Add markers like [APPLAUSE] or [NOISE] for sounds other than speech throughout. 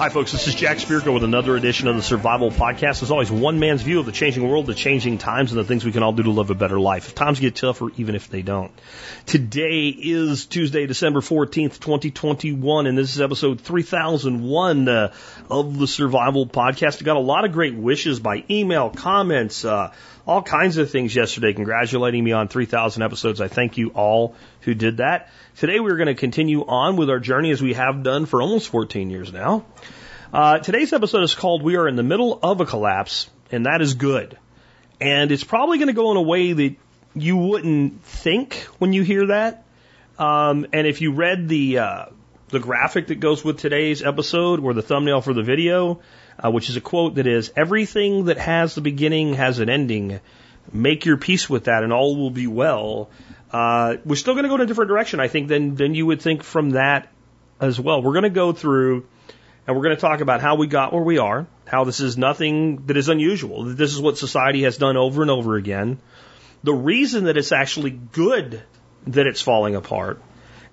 Hi, folks. This is Jack Spirko with another edition of the Survival Podcast. As always, one man's view of the changing world, the changing times, and the things we can all do to live a better life. If times get tougher, even if they don't. Today is Tuesday, December 14th, 2021, and this is episode 3001 uh, of the Survival Podcast. I got a lot of great wishes by email, comments, uh, all kinds of things yesterday congratulating me on 3,000 episodes. I thank you all who did that. Today we're going to continue on with our journey as we have done for almost 14 years now. Uh, today's episode is called We Are in the Middle of a Collapse, and that is good. And it's probably going to go in a way that you wouldn't think when you hear that. Um, and if you read the uh, the graphic that goes with today's episode or the thumbnail for the video, uh, which is a quote that is everything that has the beginning has an ending. Make your peace with that, and all will be well. Uh, we're still going to go in a different direction, I think, than than you would think from that as well. We're going to go through and we're going to talk about how we got where we are, how this is nothing that is unusual. that This is what society has done over and over again. The reason that it's actually good that it's falling apart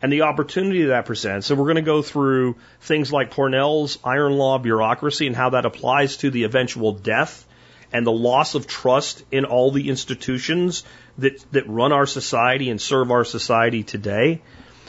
and the opportunity that presents. So we're going to go through things like Pournelle's iron law bureaucracy and how that applies to the eventual death and the loss of trust in all the institutions that, that run our society and serve our society today.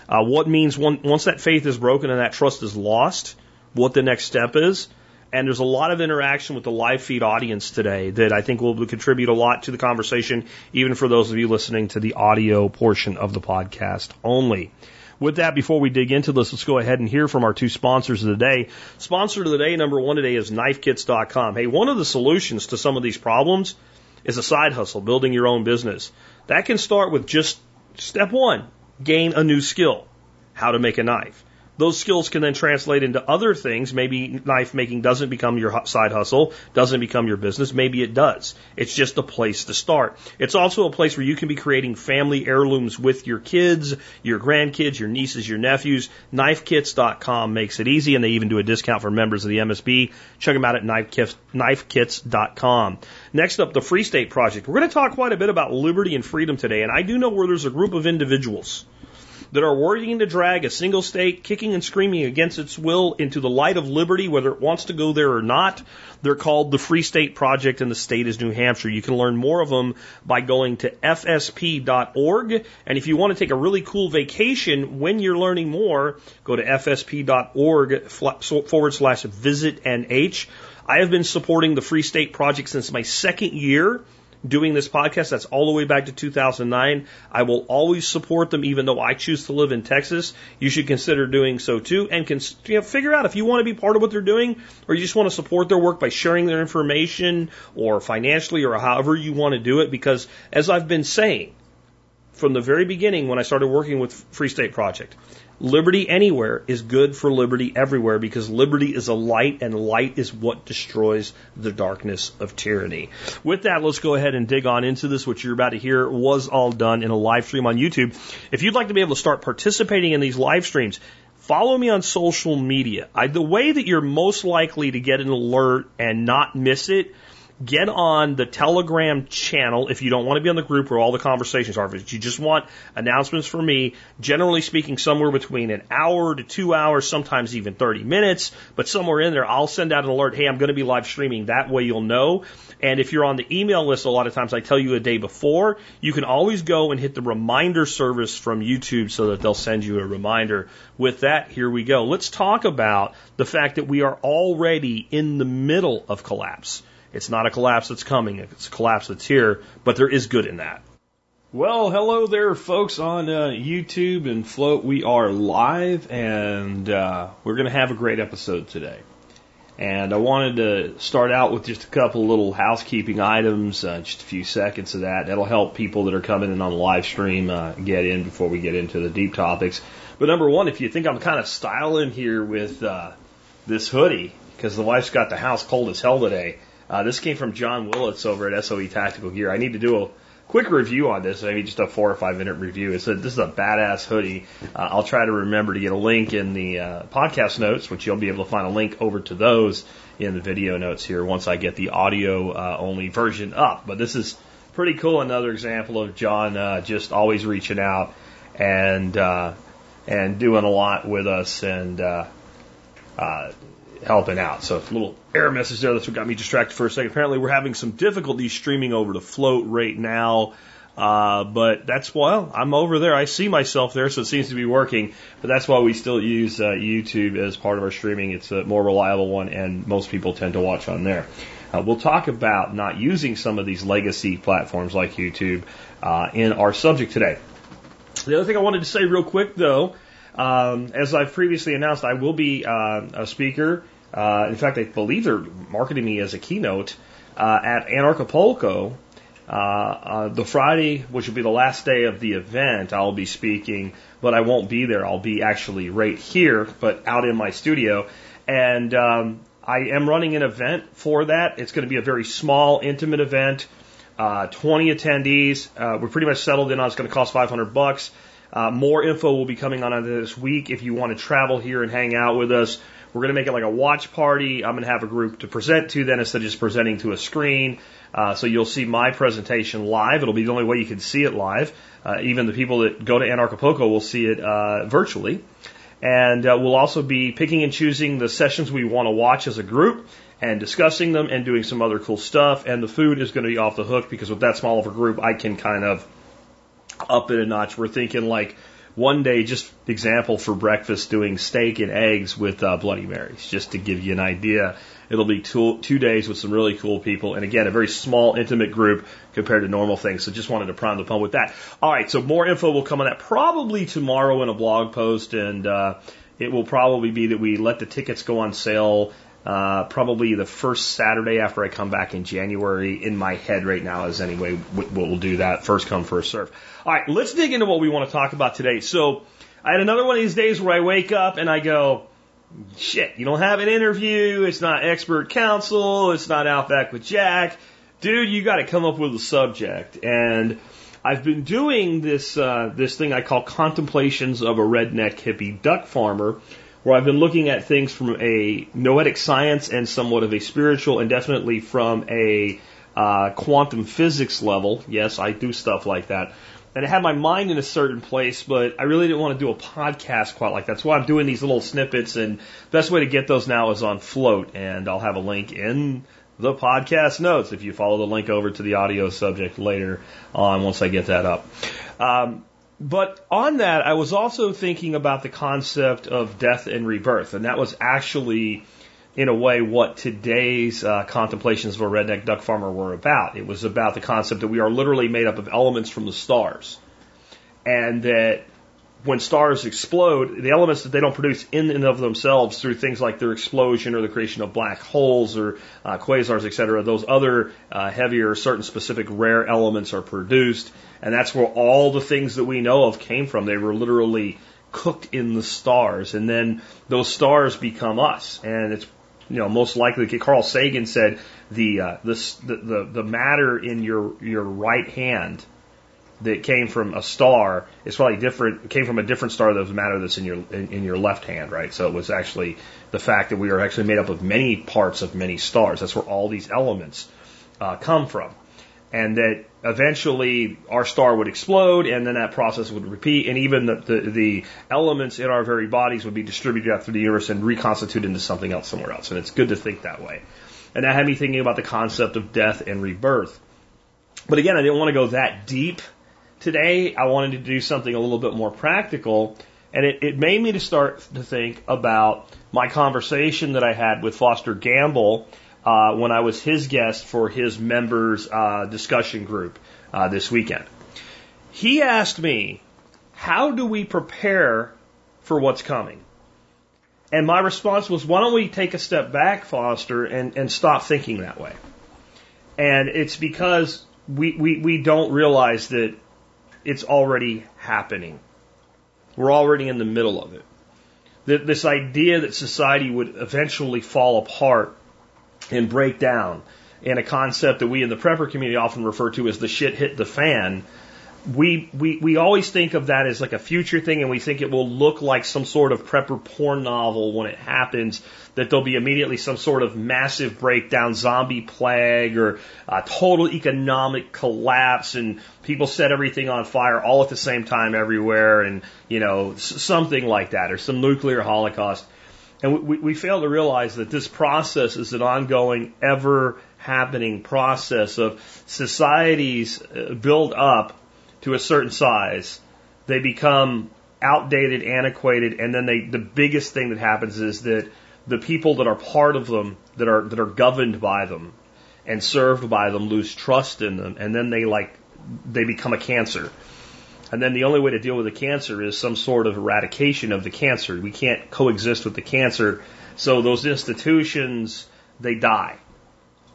Uh, what means one, once that faith is broken and that trust is lost, what the next step is. And there's a lot of interaction with the live feed audience today that I think will contribute a lot to the conversation, even for those of you listening to the audio portion of the podcast only. With that, before we dig into this, let's go ahead and hear from our two sponsors of the day. Sponsor of the day, number one today, is knifekits.com. Hey, one of the solutions to some of these problems is a side hustle, building your own business. That can start with just step one, gain a new skill, how to make a knife. Those skills can then translate into other things. Maybe knife making doesn't become your side hustle, doesn't become your business. Maybe it does. It's just a place to start. It's also a place where you can be creating family heirlooms with your kids, your grandkids, your nieces, your nephews. Knifekits.com makes it easy, and they even do a discount for members of the MSB. Check them out at knifekits.com. Next up, the Free State Project. We're going to talk quite a bit about liberty and freedom today, and I do know where there's a group of individuals that are working to drag a single state kicking and screaming against its will into the light of liberty, whether it wants to go there or not. They're called the Free State Project, and the state is New Hampshire. You can learn more of them by going to fsp.org. And if you want to take a really cool vacation when you're learning more, go to fsp.org forward slash visit NH. I have been supporting the Free State Project since my second year doing this podcast. That's all the way back to 2009. I will always support them, even though I choose to live in Texas. You should consider doing so too, and can you know, figure out if you want to be part of what they're doing, or you just want to support their work by sharing their information, or financially, or however you want to do it. Because as I've been saying from the very beginning, when I started working with Free State Project, Liberty anywhere is good for liberty everywhere because liberty is a light and light is what destroys the darkness of tyranny. With that, let's go ahead and dig on into this. What you're about to hear was all done in a live stream on YouTube. If you'd like to be able to start participating in these live streams, follow me on social media. I, the way that you're most likely to get an alert and not miss it get on the Telegram channel if you don't want to be on the group where all the conversations are. If you just want announcements from me, generally speaking, somewhere between an hour to two hours, sometimes even 30 minutes, but somewhere in there, I'll send out an alert. Hey, I'm going to be live streaming. That way you'll know. And if you're on the email list, a lot of times I tell you a day before, you can always go and hit the reminder service from YouTube so that they'll send you a reminder. With that, here we go. Let's talk about the fact that we are already in the middle of collapse. It's not a collapse that's coming, it's a collapse that's here, but there is good in that. Well, hello there, folks on uh, YouTube and Float. We are live, and uh, we're going to have a great episode today. And I wanted to start out with just a couple little housekeeping items, uh, just a few seconds of that. That'll help people that are coming in on the live stream uh, get in before we get into the deep topics. But number one, if you think I'm kind of styling here with uh, this hoodie, because the wife's got the house cold as hell today, uh, this came from John Willits over at SOE Tactical Gear. I need to do a, quick review on this, maybe just a four or five minute review. It's a, this is a badass hoodie. Uh, I'll try to remember to get a link in the uh, podcast notes, which you'll be able to find a link over to those in the video notes here once I get the audio uh, only version up. But this is pretty cool. Another example of John uh, just always reaching out and uh, and doing a lot with us and uh, uh, helping out. So a little error message there. That's what got me distracted for a second. Apparently, we're having some difficulty streaming over to float right now. Uh, but that's well, I'm over there. I see myself there, so it seems to be working. But that's why we still use uh, YouTube as part of our streaming. It's a more reliable one, and most people tend to watch on there. Uh, we'll talk about not using some of these legacy platforms like YouTube uh, in our subject today. The other thing I wanted to say real quick, though, um, as I've previously announced, I will be uh, a speaker. Uh, in fact, I believe they're marketing me as a keynote uh, at Anarchapulco. Uh, uh, the Friday, which will be the last day of the event, I'll be speaking, but I won't be there. I'll be actually right here, but out in my studio. And um, I am running an event for that. It's going to be a very small, intimate event. Uh, 20 attendees. Uh, we're pretty much settled in on it's going to cost 500 bucks. Uh, more info will be coming on this week. If you want to travel here and hang out with us, we're going to make it like a watch party. I'm going to have a group to present to then instead of just presenting to a screen. Uh, so you'll see my presentation live. It'll be the only way you can see it live. Uh, even the people that go to Anarchapulco will see it uh, virtually. And uh, we'll also be picking and choosing the sessions we want to watch as a group and discussing them and doing some other cool stuff. And the food is going to be off the hook because with that small of a group, I can kind of up it a notch. We're thinking like one day, just example for breakfast, doing steak and eggs with uh, Bloody Marys, just to give you an idea. It'll be two, two days with some really cool people, and again, a very small, intimate group compared to normal things. So just wanted to prime the pump with that. All right, so more info will come on that probably tomorrow in a blog post, and uh, it will probably be that we let the tickets go on sale uh, probably the first Saturday after I come back in January. In my head right now is anyway, what we'll do that first come first serve. All right, let's dig into what we want to talk about today. So I had another one of these days where I wake up and I go, shit, you don't have an interview. It's not expert counsel. It's not Outback with Jack. Dude, you got to come up with a subject. And I've been doing this, uh, this thing I call contemplations of a redneck hippie duck farmer where I've been looking at things from a noetic science and somewhat of a spiritual and definitely from a uh, quantum physics level. Yes, I do stuff like that. And I had my mind in a certain place, but I really didn't want to do a podcast quite like that. That's why I'm doing these little snippets, and the best way to get those now is on Float, and I'll have a link in the podcast notes if you follow the link over to the audio subject later on once I get that up. Um, but on that, I was also thinking about the concept of death and rebirth, and that was actually, in a way, what today's uh, contemplations of a redneck duck farmer were about. It was about the concept that we are literally made up of elements from the stars, and that when stars explode, the elements that they don't produce in and of themselves through things like their explosion or the creation of black holes or uh, quasars, etc., those other uh, heavier, certain specific rare elements are produced. And that's where all the things that we know of came from. They were literally cooked in the stars. And then those stars become us. And it's, you know, most likely, Carl Sagan said, the, uh, the, the, the matter in your, your right hand that came from a star is probably different. Came from a different star that was matter that's in your in, in, your left hand, right? So it was actually the fact that we are actually made up of many parts of many stars. That's where all these elements uh, come from, and that eventually our star would explode, and then that process would repeat, and even the the, the elements in our very bodies would be distributed out through the universe and reconstituted into something else somewhere else. And it's good to think that way. And that had me thinking about the concept of death and rebirth. But again, I didn't want to go that deep Today, I wanted to do something a little bit more practical, and it, it made me to start to think about my conversation that I had with Foster Gamble uh, when I was his guest for his members' uh, discussion group uh, this weekend. He asked me, How do we prepare for what's coming? And my response was, Why don't we take a step back, Foster, and, and stop thinking that way? And it's because we, we, we don't realize that it's already happening. We're already in the middle of it. This idea that society would eventually fall apart and break down and a concept that we in the prepper community often refer to as the shit hit the fan, we, we, we always think of that as like a future thing and we think it will look like some sort of prepper porn novel when it happens, that there'll be immediately some sort of massive breakdown, zombie plague or a total economic collapse and people set everything on fire all at the same time everywhere and, you know, something like that or some nuclear holocaust. And we, we fail to realize that this process is an ongoing, ever happening process of societies uh, build up to a certain size, they become outdated, antiquated, and then they the biggest thing that happens is that the people that are part of them, that are that are governed by them and served by them lose trust in them and then they like they become a cancer. And then the only way to deal with the cancer is some sort of eradication of the cancer. We can't coexist with the cancer. So those institutions, they die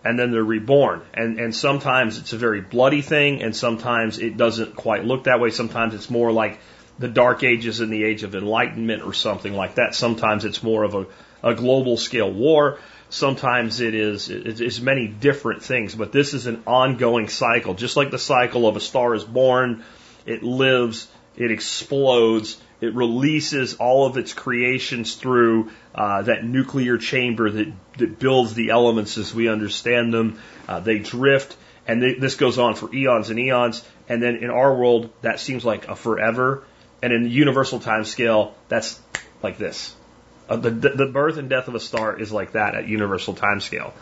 and then they're reborn. And, and sometimes it's a very bloody thing, and sometimes it doesn't quite look that way. Sometimes it's more like the Dark Ages and the Age of Enlightenment or something like that. Sometimes it's more of a, a global scale war. Sometimes it is it's many different things, but this is an ongoing cycle, just like the cycle of a star is born, it lives, it explodes, it releases all of its creations through uh, that nuclear chamber that, that builds the elements as we understand them. Uh, they drift, and they, this goes on for eons and eons. And then in our world, that seems like a forever. And in the universal time scale, that's like this. Uh, the, the birth and death of a star is like that at universal time scale.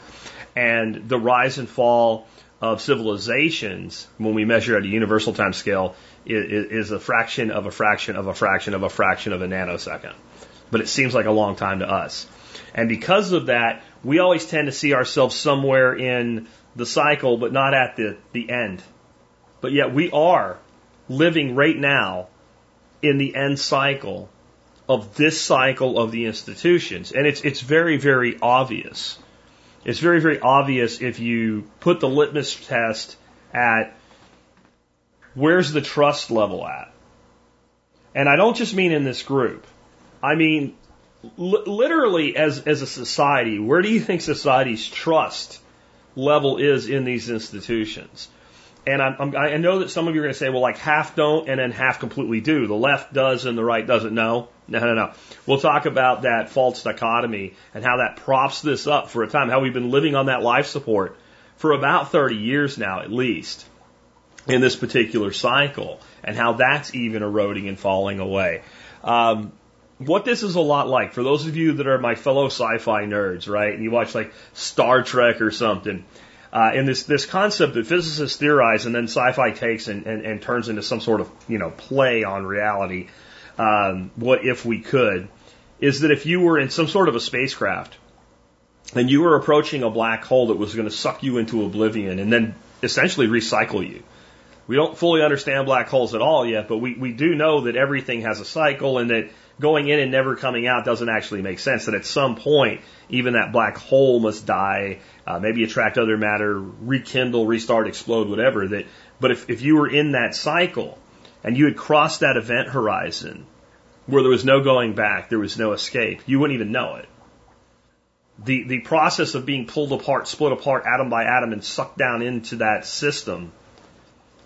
And the rise and fall of civilizations, when we measure at a universal time scale, is, a fraction of a fraction of a fraction of a fraction of a nanosecond. But it seems like a long time to us. And because of that, we always tend to see ourselves somewhere in the cycle, but not at the, the end. But yet we are living right now in the end cycle of this cycle of the institutions. And it's, it's very, very obvious. It's very, very obvious if you put the litmus test at where's the trust level at? And I don't just mean in this group. I mean, li- literally as, as a society, where do you think society's trust level is in these institutions? And I'm, I'm, i know that some of you are going to say, well, like half don't and then half completely do. The left does and the right doesn't. No, no, no, no. We'll talk about that false dichotomy and how that props this up for a time, how we've been living on that life support for about 30 years now, at least in this particular cycle and how that's even eroding and falling away. Um, what this is a lot like, for those of you that are my fellow sci-fi nerds, right, and you watch like Star Trek or something, uh, and this, this concept that physicists theorize and then sci-fi takes and, and, and turns into some sort of, you know, play on reality, um, what if we could, is that if you were in some sort of a spacecraft and you were approaching a black hole that was going to suck you into oblivion and then essentially recycle you, we don't fully understand black holes at all yet, but we, we do know that everything has a cycle and that going in and never coming out doesn't actually make sense. That at some point, even that black hole must die, uh, maybe attract other matter, rekindle, restart, explode, whatever. That, but if, if you were in that cycle and you had crossed that event horizon where there was no going back, there was no escape, you wouldn't even know it. The, the process of being pulled apart, split apart atom by atom and sucked down into that system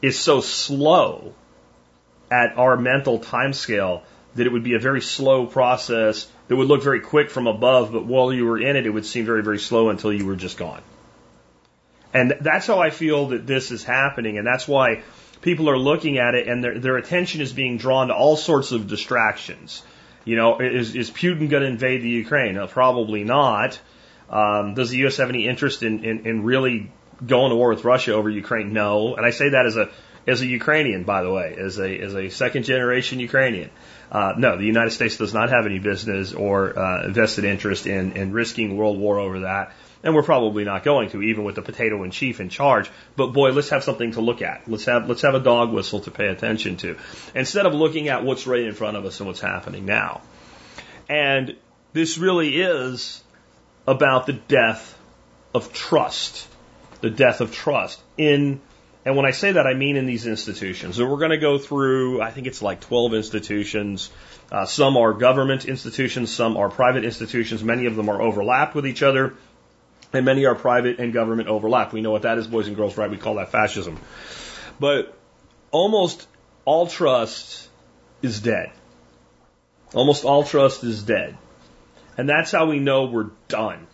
is so slow at our mental time scale that it would be a very slow process that would look very quick from above, but while you were in it, it would seem very, very slow until you were just gone. And that's how I feel that this is happening, and that's why people are looking at it and their, their attention is being drawn to all sorts of distractions. You know, is, is Putin going to invade the Ukraine? No, probably not. Um, does the U.S. have any interest in, in, in really going to war with Russia over Ukraine? No. And I say that as a as a Ukrainian, by the way, as a as a second generation Ukrainian. Uh, no, the United States does not have any business or uh, vested interest in in risking world war over that. And we're probably not going to, even with the potato in chief in charge. But boy, let's have something to look at. Let's have let's have a dog whistle to pay attention to, instead of looking at what's right in front of us and what's happening now. And this really is about the death of trust the death of trust in and when I say that, I mean in these institutions. So we're going to go through, I think it's like 12 institutions. Uh, some are government institutions, some are private institutions. Many of them are overlapped with each other. and many are private and government overlap. We know what that is, boys and girls, right? We call that fascism. But almost all trust is dead. Almost all trust is dead. And that's how we know we're done.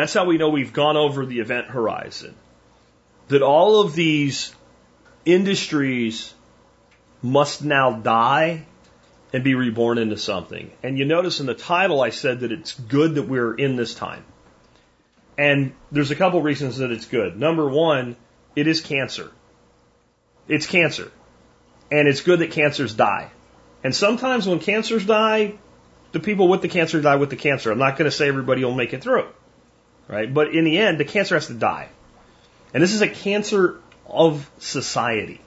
That's how we know we've gone over the event horizon. That all of these industries must now die and be reborn into something. And you notice in the title I said that it's good that we're in this time. And there's a couple reasons that it's good. Number one, it is cancer. It's cancer. And it's good that cancers die. And sometimes when cancers die, the people with the cancer die with the cancer. I'm not going to say everybody will make it through. Right? But in the end, the cancer has to die. And this is a cancer of society.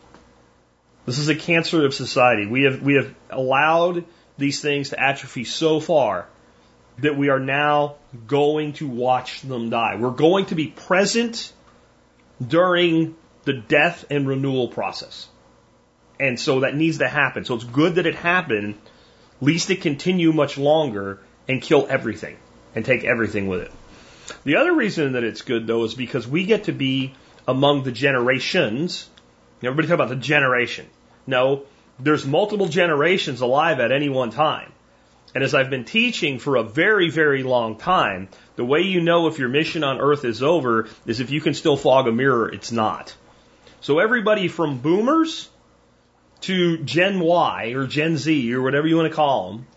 This is a cancer of society. We have, we have allowed these things to atrophy so far that we are now going to watch them die. We're going to be present during the death and renewal process. And so that needs to happen. So it's good that it happened, least it continue much longer and kill everything and take everything with it. The other reason that it's good though is because we get to be among the generations. Everybody talk about the generation. No, there's multiple generations alive at any one time. And as I've been teaching for a very, very long time, the way you know if your mission on earth is over is if you can still fog a mirror, it's not. So everybody from boomers to Gen Y or Gen Z or whatever you want to call them,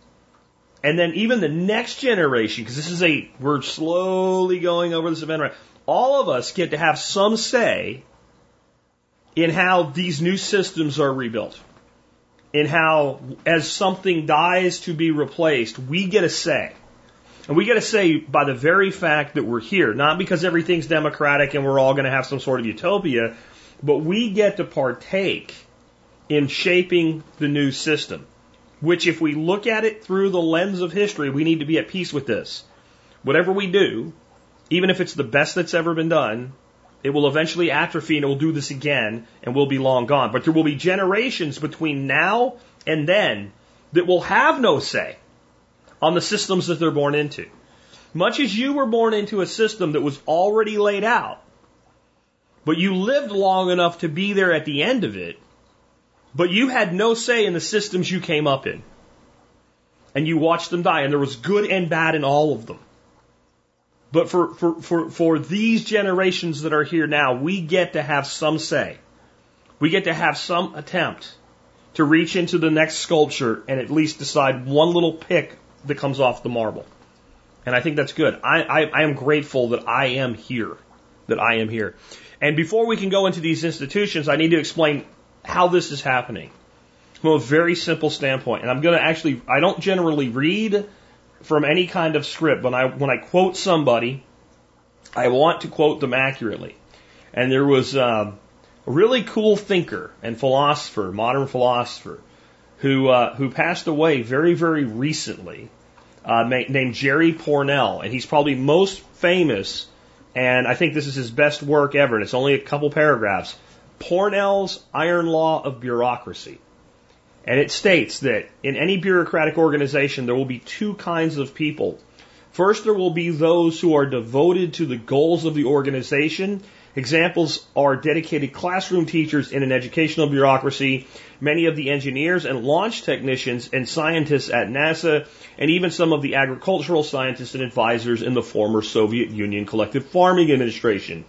and then even the next generation, because this is a, we're slowly going over this event, right? All of us get to have some say in how these new systems are rebuilt. In how, as something dies to be replaced, we get a say. And we get a say by the very fact that we're here, not because everything's democratic and we're all going to have some sort of utopia, but we get to partake in shaping the new system. Which, if we look at it through the lens of history, we need to be at peace with this. Whatever we do, even if it's the best that's ever been done, it will eventually atrophy and it will do this again and we'll be long gone. But there will be generations between now and then that will have no say on the systems that they're born into. Much as you were born into a system that was already laid out, but you lived long enough to be there at the end of it, but you had no say in the systems you came up in. And you watched them die, and there was good and bad in all of them. But for, for, for, for these generations that are here now, we get to have some say. We get to have some attempt to reach into the next sculpture and at least decide one little pick that comes off the marble. And I think that's good. I, I, I am grateful that I am here. That I am here. And before we can go into these institutions, I need to explain how this is happening from a very simple standpoint. And I'm going to actually, I don't generally read from any kind of script. When I, when I quote somebody, I want to quote them accurately. And there was uh, a really cool thinker and philosopher, modern philosopher, who, uh, who passed away very, very recently, uh, named Jerry Pournelle, And he's probably most famous, and I think this is his best work ever, and it's only a couple paragraphs Pournelle's Iron Law of Bureaucracy. And it states that in any bureaucratic organization, there will be two kinds of people. First, there will be those who are devoted to the goals of the organization. Examples are dedicated classroom teachers in an educational bureaucracy, many of the engineers and launch technicians and scientists at NASA, and even some of the agricultural scientists and advisors in the former Soviet Union Collective Farming Administration.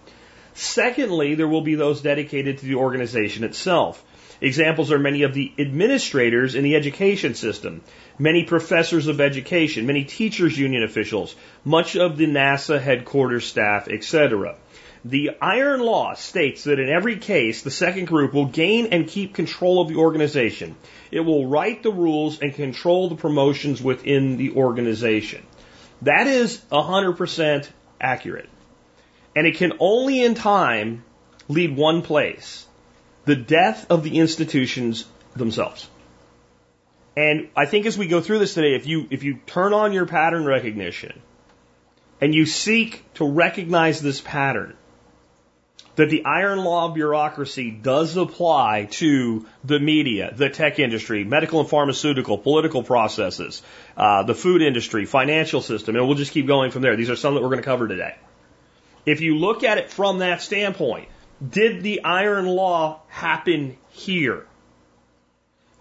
Secondly, there will be those dedicated to the organization itself. Examples are many of the administrators in the education system, many professors of education, many teachers union officials, much of the NASA headquarters staff, etc. The Iron Law states that in every case, the second group will gain and keep control of the organization. It will write the rules and control the promotions within the organization. That is 100% accurate. And it can only in time lead one place the death of the institutions themselves. And I think as we go through this today, if you, if you turn on your pattern recognition and you seek to recognize this pattern, that the iron law of bureaucracy does apply to the media, the tech industry, medical and pharmaceutical, political processes, uh, the food industry, financial system, and we'll just keep going from there. These are some that we're going to cover today. If you look at it from that standpoint, did the iron law happen here?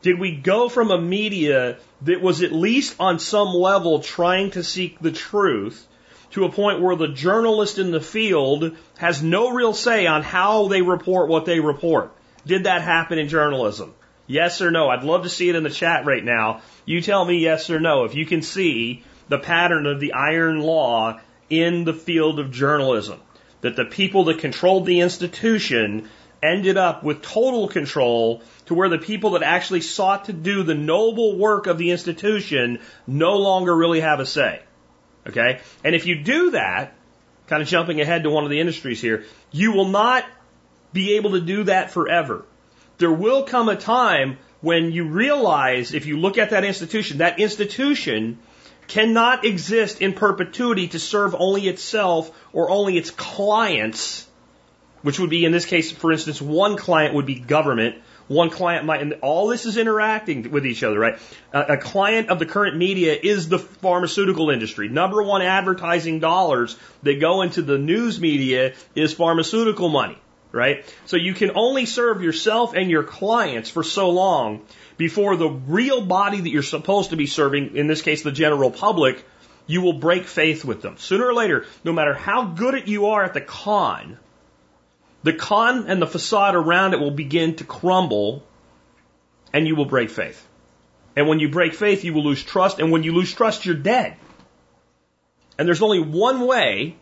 Did we go from a media that was at least on some level trying to seek the truth to a point where the journalist in the field has no real say on how they report what they report? Did that happen in journalism? Yes or no? I'd love to see it in the chat right now. You tell me yes or no if you can see the pattern of the iron law in the field of journalism. That the people that controlled the institution ended up with total control to where the people that actually sought to do the noble work of the institution no longer really have a say. Okay? And if you do that, kind of jumping ahead to one of the industries here, you will not be able to do that forever. There will come a time when you realize, if you look at that institution, that institution cannot exist in perpetuity to serve only itself or only its clients which would be in this case, for instance, one client would be government. One client might, and all this is interacting with each other, right? A, a client of the current media is the pharmaceutical industry. Number one advertising dollars that go into the news media is pharmaceutical money, right? So you can only serve yourself and your clients for so long before the real body that you're supposed to be serving, in this case, the general public, you will break faith with them. Sooner or later, no matter how good at you are at the con, the con and the facade around it will begin to crumble and you will break faith. And when you break faith, you will lose trust. And when you lose trust, you're dead. And there's only one way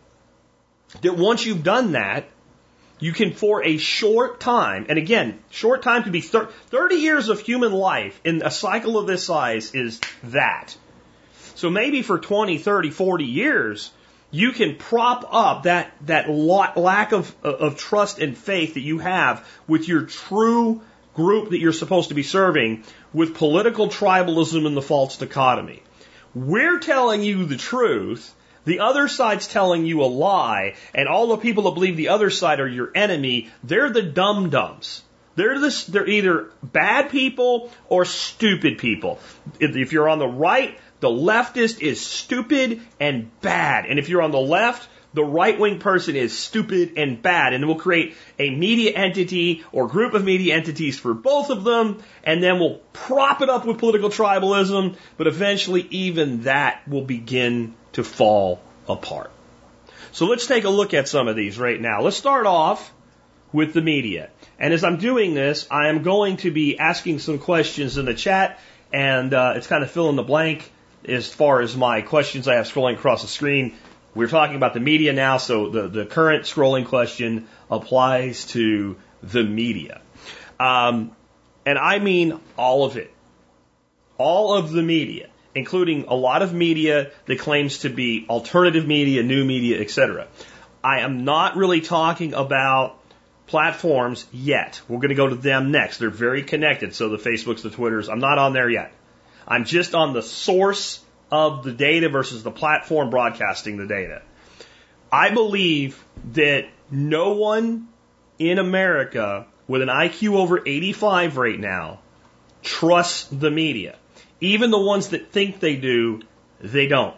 that once you've done that, you can for a short time, and again, short time could be 30 years of human life in a cycle of this size is that. So maybe for 20, 30, 40 years, you can prop up that, that lack of, of trust and faith that you have with your true group that you're supposed to be serving with political tribalism and the false dichotomy. We're telling you the truth. The other side's telling you a lie, and all the people that believe the other side are your enemy, they're the dum dums. They're this, they're either bad people or stupid people. If you're on the right, the leftist is stupid and bad. And if you're on the left, the right wing person is stupid and bad. And we'll create a media entity or group of media entities for both of them. And then we'll prop it up with political tribalism. But eventually, even that will begin to fall apart. So let's take a look at some of these right now. Let's start off with the media. And as I'm doing this, I am going to be asking some questions in the chat. And uh, it's kind of fill in the blank as far as my questions I have scrolling across the screen. We're talking about the media now, so the, the current scrolling question applies to the media. Um, and I mean all of it. All of the media, including a lot of media that claims to be alternative media, new media, etc. I am not really talking about platforms yet. We're going to go to them next. They're very connected. So the Facebooks, the Twitters, I'm not on there yet. I'm just on the source of the data versus the platform broadcasting the data. I believe that no one in America with an IQ over 85 right now trusts the media. Even the ones that think they do, they don't.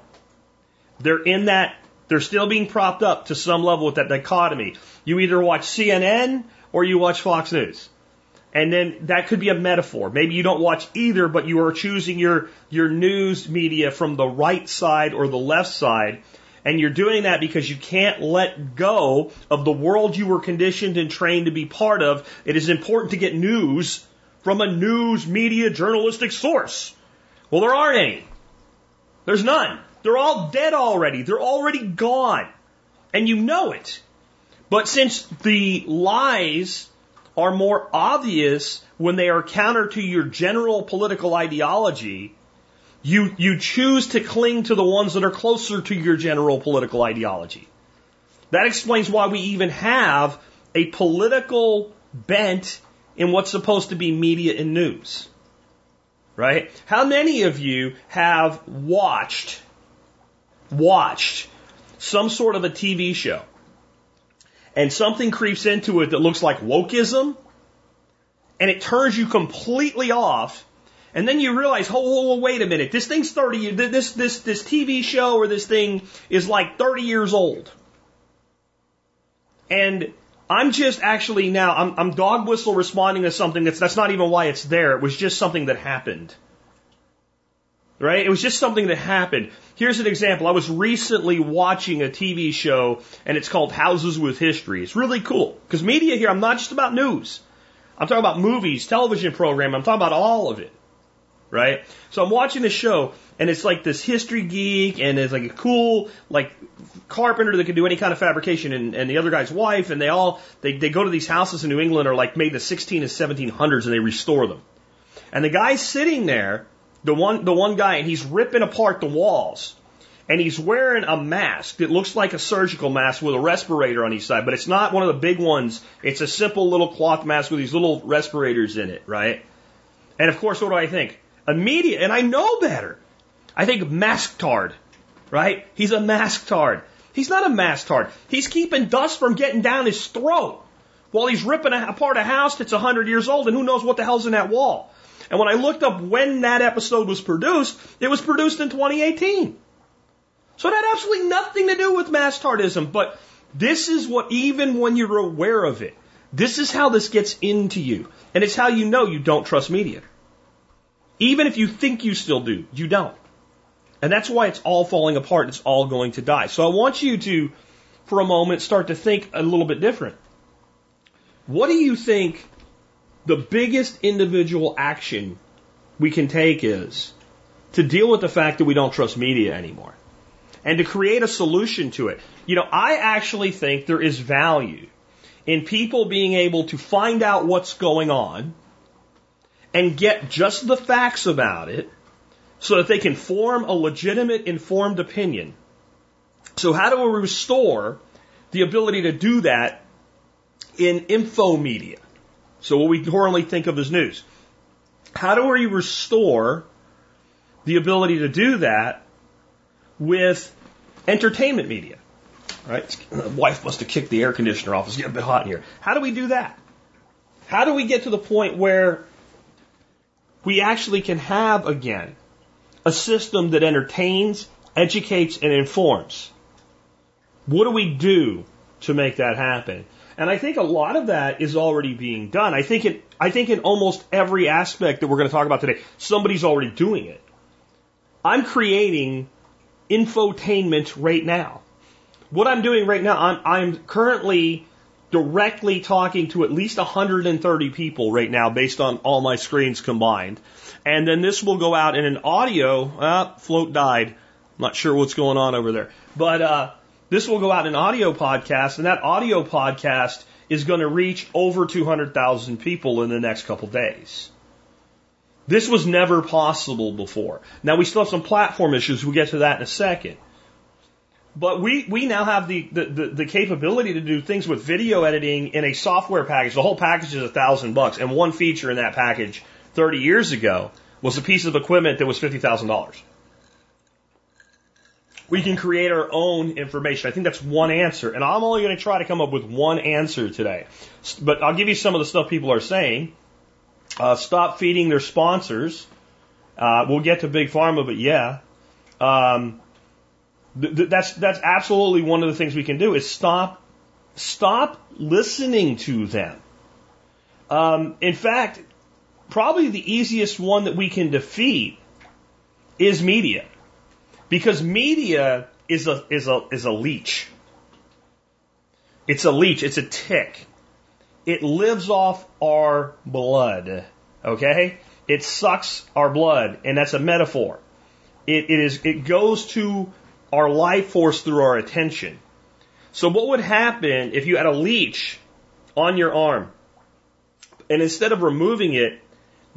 They're in that, they're still being propped up to some level with that dichotomy. You either watch CNN or you watch Fox News. And then that could be a metaphor. Maybe you don't watch either, but you are choosing your, your news media from the right side or the left side. And you're doing that because you can't let go of the world you were conditioned and trained to be part of. It is important to get news from a news media journalistic source. Well, there aren't any. There's none. They're all dead already. They're already gone. And you know it. But since the lies are more obvious when they are counter to your general political ideology, you, you choose to cling to the ones that are closer to your general political ideology. That explains why we even have a political bent in what's supposed to be media and news. Right? How many of you have watched, watched some sort of a TV show and something creeps into it that looks like wokeism, and it turns you completely off. And then you realize, oh, oh, wait a minute, this thing's 30, this, this, this TV show or this thing is like 30 years old. And I'm just actually now, I'm, I'm dog whistle responding to something that's, that's not even why it's there. It was just something that happened. Right? It was just something that happened. Here's an example. I was recently watching a TV show and it's called Houses with History. It's really cool. Because media here, I'm not just about news. I'm talking about movies, television program. I'm talking about all of it. Right? So I'm watching the show and it's like this history geek and it's like a cool, like carpenter that can do any kind of fabrication and, and the other guy's wife and they all, they, they go to these houses in New England are like made in the 16 and 1700s and they restore them. And the guy's sitting there the one, the one guy, and he's ripping apart the walls. And he's wearing a mask that looks like a surgical mask with a respirator on each side, but it's not one of the big ones. It's a simple little cloth mask with these little respirators in it, right? And of course, what do I think? Immediate, and I know better. I think masktard, right? He's a masktard. He's not a masktard. He's keeping dust from getting down his throat while he's ripping apart a house that's a hundred years old and who knows what the hell's in that wall. And when I looked up when that episode was produced, it was produced in 2018. So it had absolutely nothing to do with masktardism, but this is what, even when you're aware of it, this is how this gets into you. And it's how you know you don't trust media. Even if you think you still do, you don't. And that's why it's all falling apart. It's all going to die. So I want you to, for a moment, start to think a little bit different. What do you think the biggest individual action we can take is to deal with the fact that we don't trust media anymore and to create a solution to it. You know, I actually think there is value in people being able to find out what's going on and get just the facts about it so that they can form a legitimate informed opinion. So how do we restore the ability to do that in info media? So what we normally think of as news. How do we restore the ability to do that with entertainment media? Right? Wife must have kicked the air conditioner off. It's getting a bit hot in here. How do we do that? How do we get to the point where we actually can have again a system that entertains, educates, and informs? What do we do to make that happen? And I think a lot of that is already being done. I think in, I think in almost every aspect that we're going to talk about today, somebody's already doing it. I'm creating infotainment right now. What I'm doing right now, I'm, I'm currently directly talking to at least 130 people right now based on all my screens combined. And then this will go out in an audio, uh, float died. I'm not sure what's going on over there. But, uh, this will go out in audio podcast, and that audio podcast is going to reach over 200,000 people in the next couple days. This was never possible before. Now we still have some platform issues. We'll get to that in a second. But we, we now have the, the, the, the capability to do things with video editing in a software package. The whole package is a thousand bucks, and one feature in that package 30 years ago was a piece of equipment that was $50,000 we can create our own information. I think that's one answer. And I'm only going to try to come up with one answer today. But I'll give you some of the stuff people are saying. Uh, stop feeding their sponsors. Uh, we'll get to big pharma, but yeah. Um, th- th- that's that's absolutely one of the things we can do is stop stop listening to them. Um, in fact, probably the easiest one that we can defeat is media. Because media is a, is a, is a leech. It's a leech. It's a tick. It lives off our blood. Okay? It sucks our blood, and that's a metaphor. It, it is, it goes to our life force through our attention. So what would happen if you had a leech on your arm, and instead of removing it,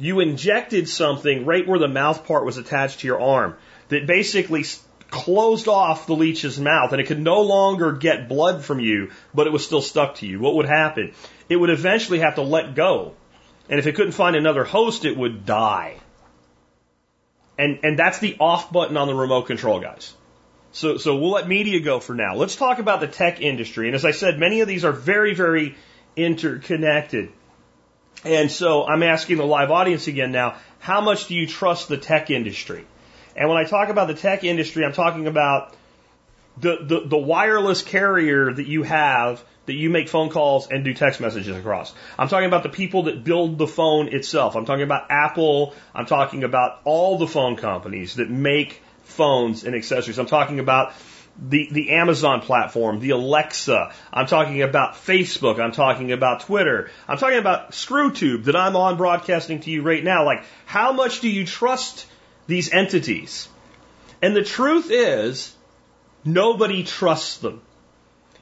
you injected something right where the mouth part was attached to your arm that basically closed off the leech's mouth and it could no longer get blood from you, but it was still stuck to you. What would happen? It would eventually have to let go. And if it couldn't find another host, it would die. And, and that's the off button on the remote control, guys. So, so we'll let media go for now. Let's talk about the tech industry. And as I said, many of these are very, very interconnected. And so I'm asking the live audience again now, how much do you trust the tech industry? And when I talk about the tech industry, I'm talking about the, the, the wireless carrier that you have that you make phone calls and do text messages across. I'm talking about the people that build the phone itself. I'm talking about Apple. I'm talking about all the phone companies that make phones and accessories. I'm talking about the, the Amazon platform, the Alexa. I'm talking about Facebook. I'm talking about Twitter. I'm talking about ScrewTube that I'm on broadcasting to you right now. Like, how much do you trust these entities? And the truth is, nobody trusts them.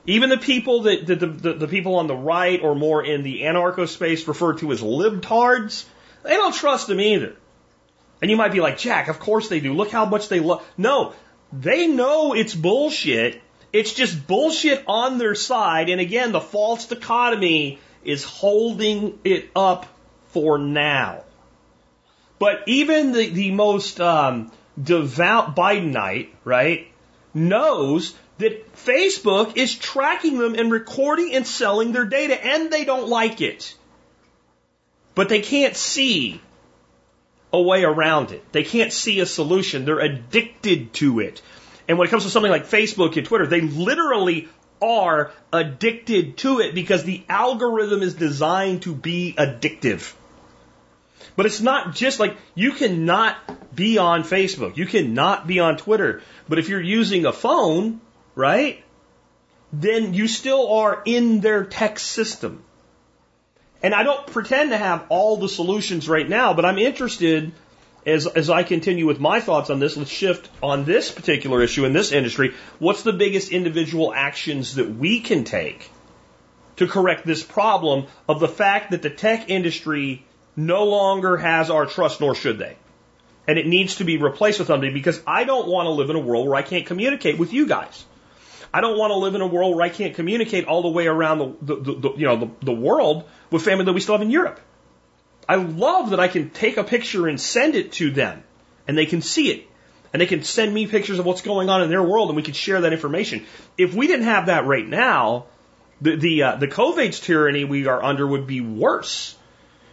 Even the people that, the, the, the people on the right or more in the anarcho space refer to as libtards, they don't trust them either. And you might be like, Jack, of course they do. Look how much they love. No, they know it's bullshit. It's just bullshit on their side. And again, the false dichotomy is holding it up for now. But even the, the most um, devout Bidenite, right, knows that Facebook is tracking them and recording and selling their data, and they don't like it. But they can't see a way around it. They can't see a solution. They're addicted to it. And when it comes to something like Facebook and Twitter, they literally are addicted to it because the algorithm is designed to be addictive. But it's not just like you cannot be on Facebook, you cannot be on Twitter. But if you're using a phone, right, then you still are in their tech system. And I don't pretend to have all the solutions right now, but I'm interested as, as I continue with my thoughts on this. Let's shift on this particular issue in this industry. What's the biggest individual actions that we can take to correct this problem of the fact that the tech industry no longer has our trust, nor should they? And it needs to be replaced with something because I don't want to live in a world where I can't communicate with you guys. I don't want to live in a world where I can't communicate all the way around the, the, the you know the, the world with family that we still have in Europe. I love that I can take a picture and send it to them, and they can see it, and they can send me pictures of what's going on in their world, and we can share that information. If we didn't have that right now, the the uh, the COVID's tyranny we are under would be worse.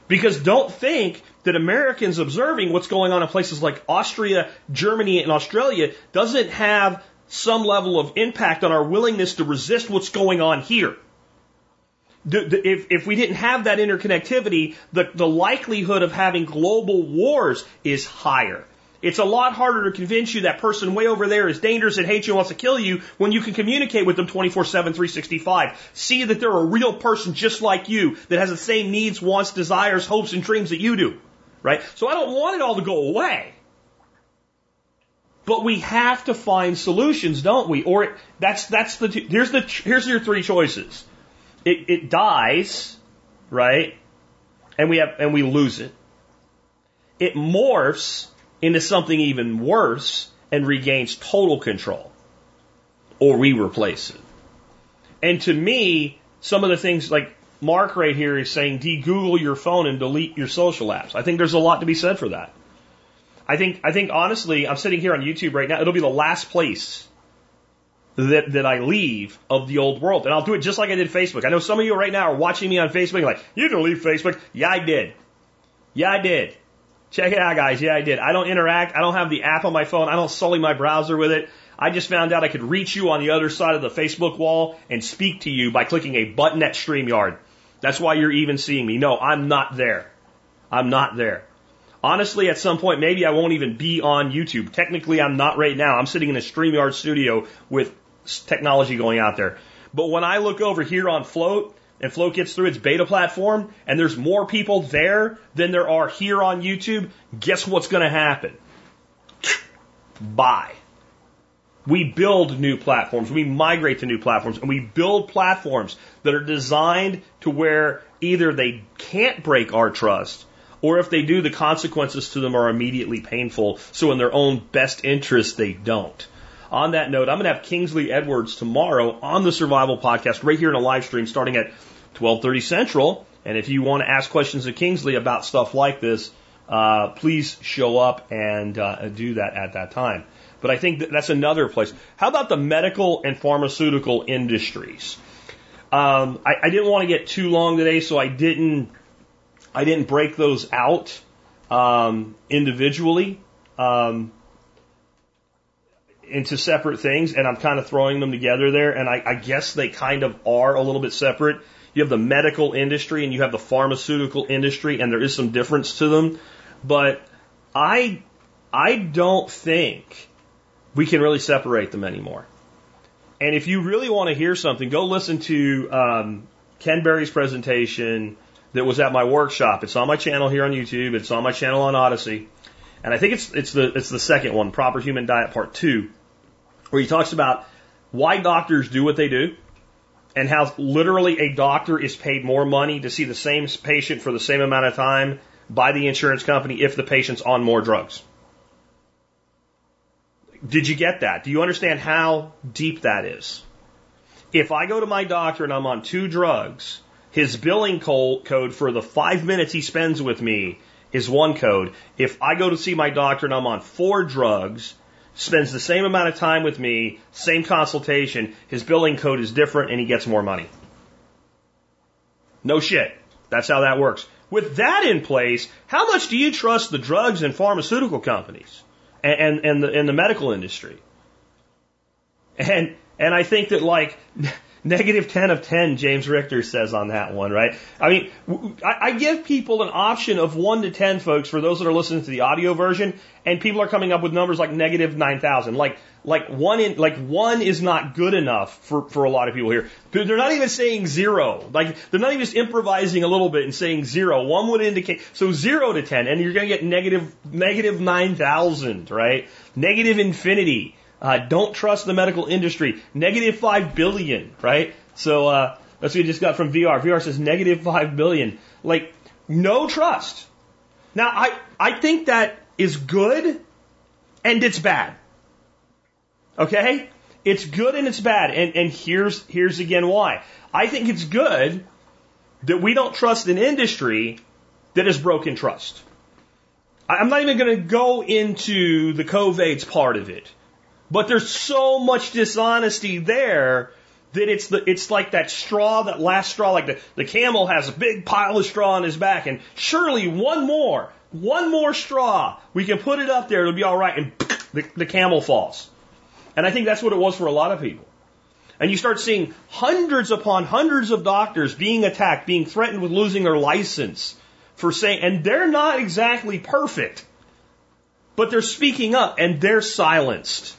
Because don't think that Americans observing what's going on in places like Austria, Germany, and Australia doesn't have some level of impact on our willingness to resist what's going on here. If, if we didn't have that interconnectivity, the, the likelihood of having global wars is higher. It's a lot harder to convince you that person way over there is dangerous and hates you and wants to kill you when you can communicate with them 24 7, 365. See that they're a real person just like you that has the same needs, wants, desires, hopes, and dreams that you do. Right? So I don't want it all to go away. But we have to find solutions, don't we? Or it, that's that's the here's the here's your three choices. It it dies, right? And we have and we lose it. It morphs into something even worse and regains total control. Or we replace it. And to me, some of the things like Mark right here is saying de-Google your phone and delete your social apps. I think there's a lot to be said for that. I think, I think honestly, I'm sitting here on YouTube right now. It'll be the last place that, that I leave of the old world. And I'll do it just like I did Facebook. I know some of you right now are watching me on Facebook like, you can leave Facebook. Yeah, I did. Yeah, I did. Check it out, guys. Yeah, I did. I don't interact. I don't have the app on my phone. I don't sully my browser with it. I just found out I could reach you on the other side of the Facebook wall and speak to you by clicking a button at StreamYard. That's why you're even seeing me. No, I'm not there. I'm not there. Honestly, at some point, maybe I won't even be on YouTube. Technically, I'm not right now. I'm sitting in a StreamYard studio with technology going out there. But when I look over here on Flote, and Flote gets through its beta platform, and there's more people there than there are here on YouTube, guess what's going to happen? Bye. We build new platforms, we migrate to new platforms, and we build platforms that are designed to where either they can't break our trust or if they do, the consequences to them are immediately painful. So in their own best interest, they don't. On that note, I'm going to have Kingsley Edwards tomorrow on the Survival Podcast, right here in a live stream, starting at 12:30 Central. And if you want to ask questions to Kingsley about stuff like this, uh, please show up and uh, do that at that time. But I think that that's another place. How about the medical and pharmaceutical industries? Um, I, I didn't want to get too long today, so I didn't I didn't break those out um, individually um, into separate things, and I'm kind of throwing them together there. And I, I guess they kind of are a little bit separate. You have the medical industry and you have the pharmaceutical industry, and there is some difference to them. But I I don't think we can really separate them anymore. And if you really want to hear something, go listen to um, Ken Berry's presentation that was at my workshop. It's on my channel here on YouTube. It's on my channel on Odysee, and I think it's it's the it's the second one, Proper Human Diet Part Two, where he talks about why doctors do what they do, and how literally a doctor is paid more money to see the same patient for the same amount of time by the insurance company if the patient's on more drugs. Did you get that? Do you understand how deep that is? If I go to my doctor and I'm on two drugs, his billing code for the five minutes he spends with me is one code. If I go to see my doctor and I'm on four drugs, spends the same amount of time with me, same consultation, his billing code is different and he gets more money. No shit. That's how that works. With that in place, how much do you trust the drugs and pharmaceutical companies and, and, and, the, and the medical industry? And, and I think that like, [LAUGHS] Negative 10 of 10, James Richter says on that one, right? I mean, I, give people an option of 1 to 10, folks, for those that are listening to the audio version, and people are coming up with numbers like negative 9,000. Like, like one in, like one is not good enough for, for a lot of people here. They're not even saying zero. Like, they're not even just improvising a little bit and saying zero. One would indicate, so zero to 10, and you're going to get negative, negative 9,000, right? Negative infinity. Uh, don't trust the medical industry. Negative five billion, right? So uh, that's what we just got from VR. VR says negative five billion. Like no trust. Now I I think that is good, and it's bad. Okay, it's good and it's bad, and and here's here's again why. I think it's good that we don't trust an industry that has broken trust. I'm not even going to go into the COVID's part of it. But there's so much dishonesty there that it's the it's like that straw, that last straw, like the, the camel has a big pile of straw on his back, and surely one more, one more straw, we can put it up there, it'll be all right, and [LAUGHS] the, the camel falls. And I think that's what it was for a lot of people. And you start seeing hundreds upon hundreds of doctors being attacked, being threatened with losing their license for saying, and they're not exactly perfect, but they're speaking up and they're silenced.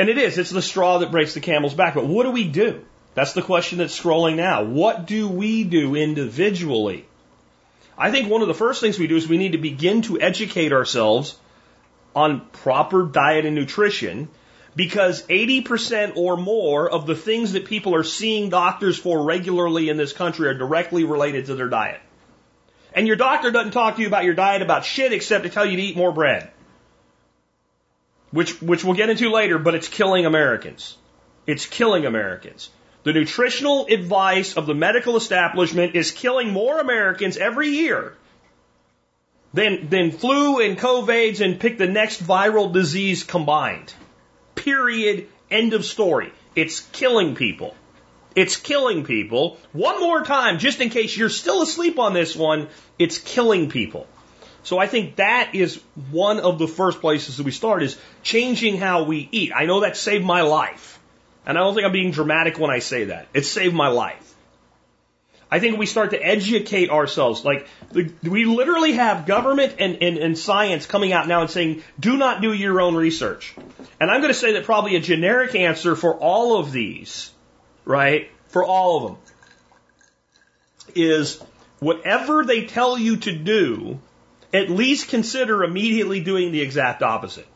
And it is, it's the straw that breaks the camel's back. But what do we do? That's the question that's scrolling now. What do we do individually? I think one of the first things we do is we need to begin to educate ourselves on proper diet and nutrition because 80% or more of the things that people are seeing doctors for regularly in this country are directly related to their diet. And your doctor doesn't talk to you about your diet about shit except to tell you to eat more bread which, which we'll get into later, but it's killing Americans. It's killing Americans. The nutritional advice of the medical establishment is killing more Americans every year than, than flu and COVIDs and pick the next viral disease combined. Period. End of story. It's killing people. It's killing people. One more time, just in case you're still asleep on this one, it's killing people. So I think that is one of the first places that we start is changing how we eat. I know that saved my life. And I don't think I'm being dramatic when I say that. It saved my life. I think we start to educate ourselves. Like, we literally have government and, and, and science coming out now and saying, do not do your own research. And I'm going to say that probably a generic answer for all of these, right, for all of them, is whatever they tell you to do, at least consider immediately doing the exact opposite.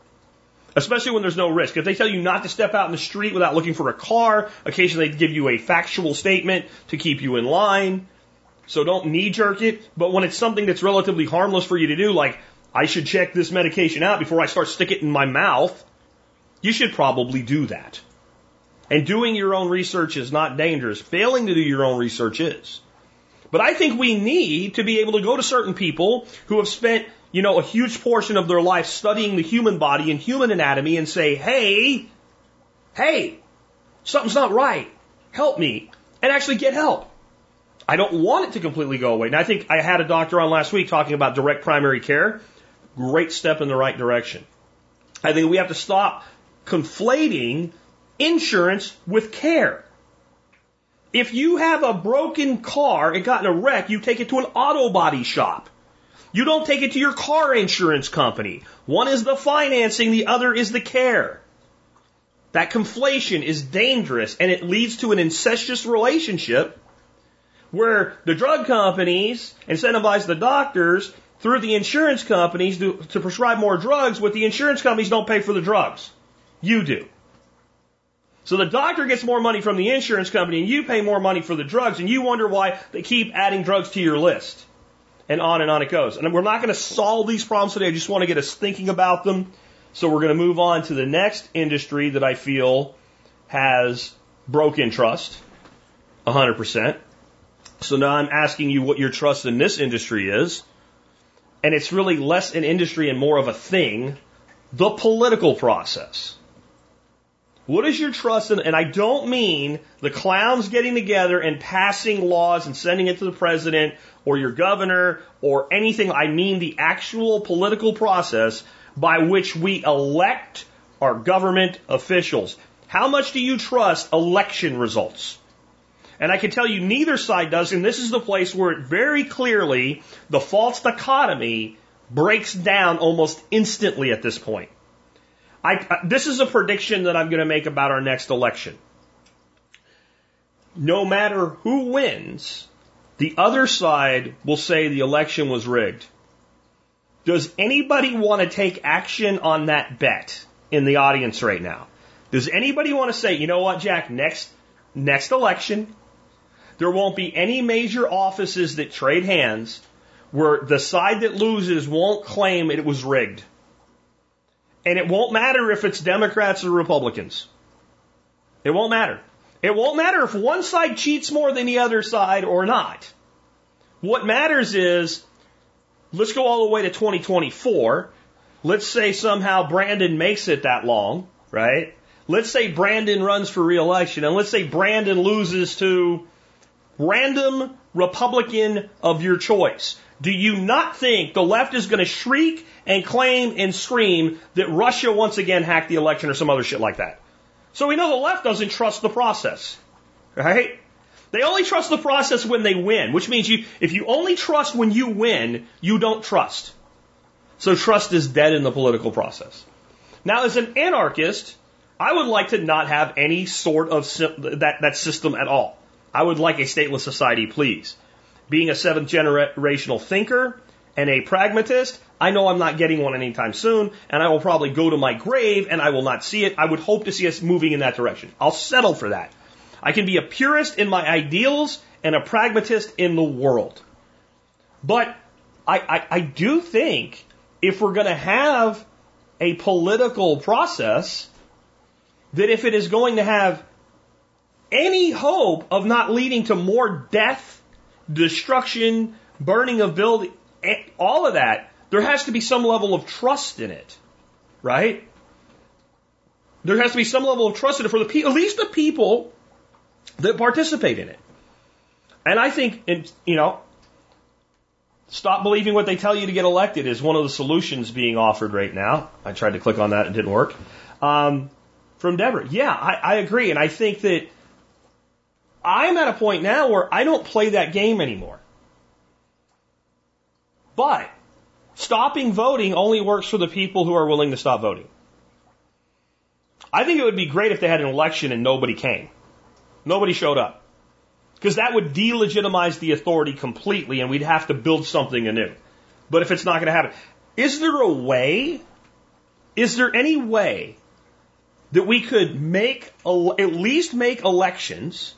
Especially when there's no risk. If they tell you not to step out in the street without looking for a car, occasionally they give you a factual statement to keep you in line. So don't knee jerk it. But when it's something that's relatively harmless for you to do, like, I should check this medication out before I start stick it in my mouth, you should probably do that. And doing your own research is not dangerous. Failing to do your own research is. But I think we need to be able to go to certain people who have spent you know, a huge portion of their life studying the human body and human anatomy and say, hey, hey, something's not right. Help me. And actually get help. I don't want it to completely go away. And I think I had a doctor on last week talking about direct primary care. Great step in the right direction. I think we have to stop conflating insurance with care. If you have a broken car and got in a wreck, you take it to an auto body shop. You don't take it to your car insurance company. One is the financing, the other is the care. That conflation is dangerous and it leads to an incestuous relationship where the drug companies incentivize the doctors through the insurance companies to, to prescribe more drugs, but the insurance companies don't pay for the drugs. You do. So the doctor gets more money from the insurance company and you pay more money for the drugs and you wonder why they keep adding drugs to your list. And on and on it goes. And we're not going to solve these problems today. I just want to get us thinking about them. So we're going to move on to the next industry that I feel has broken trust. 100%. So now I'm asking you what your trust in this industry is. And it's really less an industry and more of a thing. The political process. What is your trust in? And I don't mean the clowns getting together and passing laws and sending it to the president or your governor or anything. I mean the actual political process by which we elect our government officials. How much do you trust election results? And I can tell you neither side does, and this is the place where it very clearly, the false dichotomy breaks down almost instantly at this point. I, this is a prediction that I'm going to make about our next election. No matter who wins, the other side will say the election was rigged. Does anybody want to take action on that bet in the audience right now? Does anybody want to say, you know what, Jack, next, next election, there won't be any major offices that trade hands where the side that loses won't claim it was rigged. And it won't matter if it's Democrats or Republicans. It won't matter. It won't matter if one side cheats more than the other side or not. What matters is, let's go all the way to 2024. Let's say somehow Brandon makes it that long, right? Let's say Brandon runs for reelection, and let's say Brandon loses to random Republican of your choice. Do you not think the left is going to shriek and claim and scream that Russia once again hacked the election or some other shit like that? So we know the left doesn't trust the process, right? They only trust the process when they win, which means you, if you only trust when you win, you don't trust. So trust is dead in the political process. Now, as an anarchist, I would like to not have any sort of that, that system at all. I would like a stateless society, please. Being a seventh generational thinker and a pragmatist, I know I'm not getting one anytime soon, and I will probably go to my grave and I will not see it. I would hope to see us moving in that direction. I'll settle for that. I can be a purist in my ideals and a pragmatist in the world. But I, I, I do think if we're going to have a political process, that if it is going to have any hope of not leading to more death, destruction, burning of building, all of that, there has to be some level of trust in it, right? There has to be some level of trust in it for the people, at least the people that participate in it. And I think, you know, stop believing what they tell you to get elected is one of the solutions being offered right now. I tried to click on that it didn't work. Um, from Deborah. Yeah, I, I agree. And I think that I'm at a point now where I don't play that game anymore. But stopping voting only works for the people who are willing to stop voting. I think it would be great if they had an election and nobody came. Nobody showed up. Because that would delegitimize the authority completely and we'd have to build something anew. But if it's not going to happen, is there a way? Is there any way that we could make, at least make elections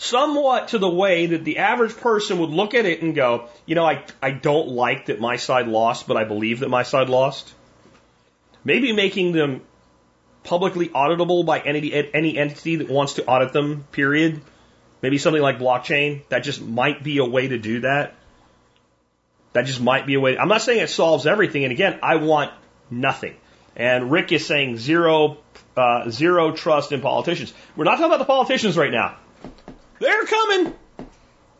somewhat to the way that the average person would look at it and go, you know, I, I don't like that my side lost, but I believe that my side lost. Maybe making them publicly auditable by any, any entity that wants to audit them, period. Maybe something like blockchain. That just might be a way to do that. That just might be a way. I'm not saying it solves everything. And again, I want nothing. And Rick is saying zero, uh, zero trust in politicians. We're not talking about the politicians right now. They're coming.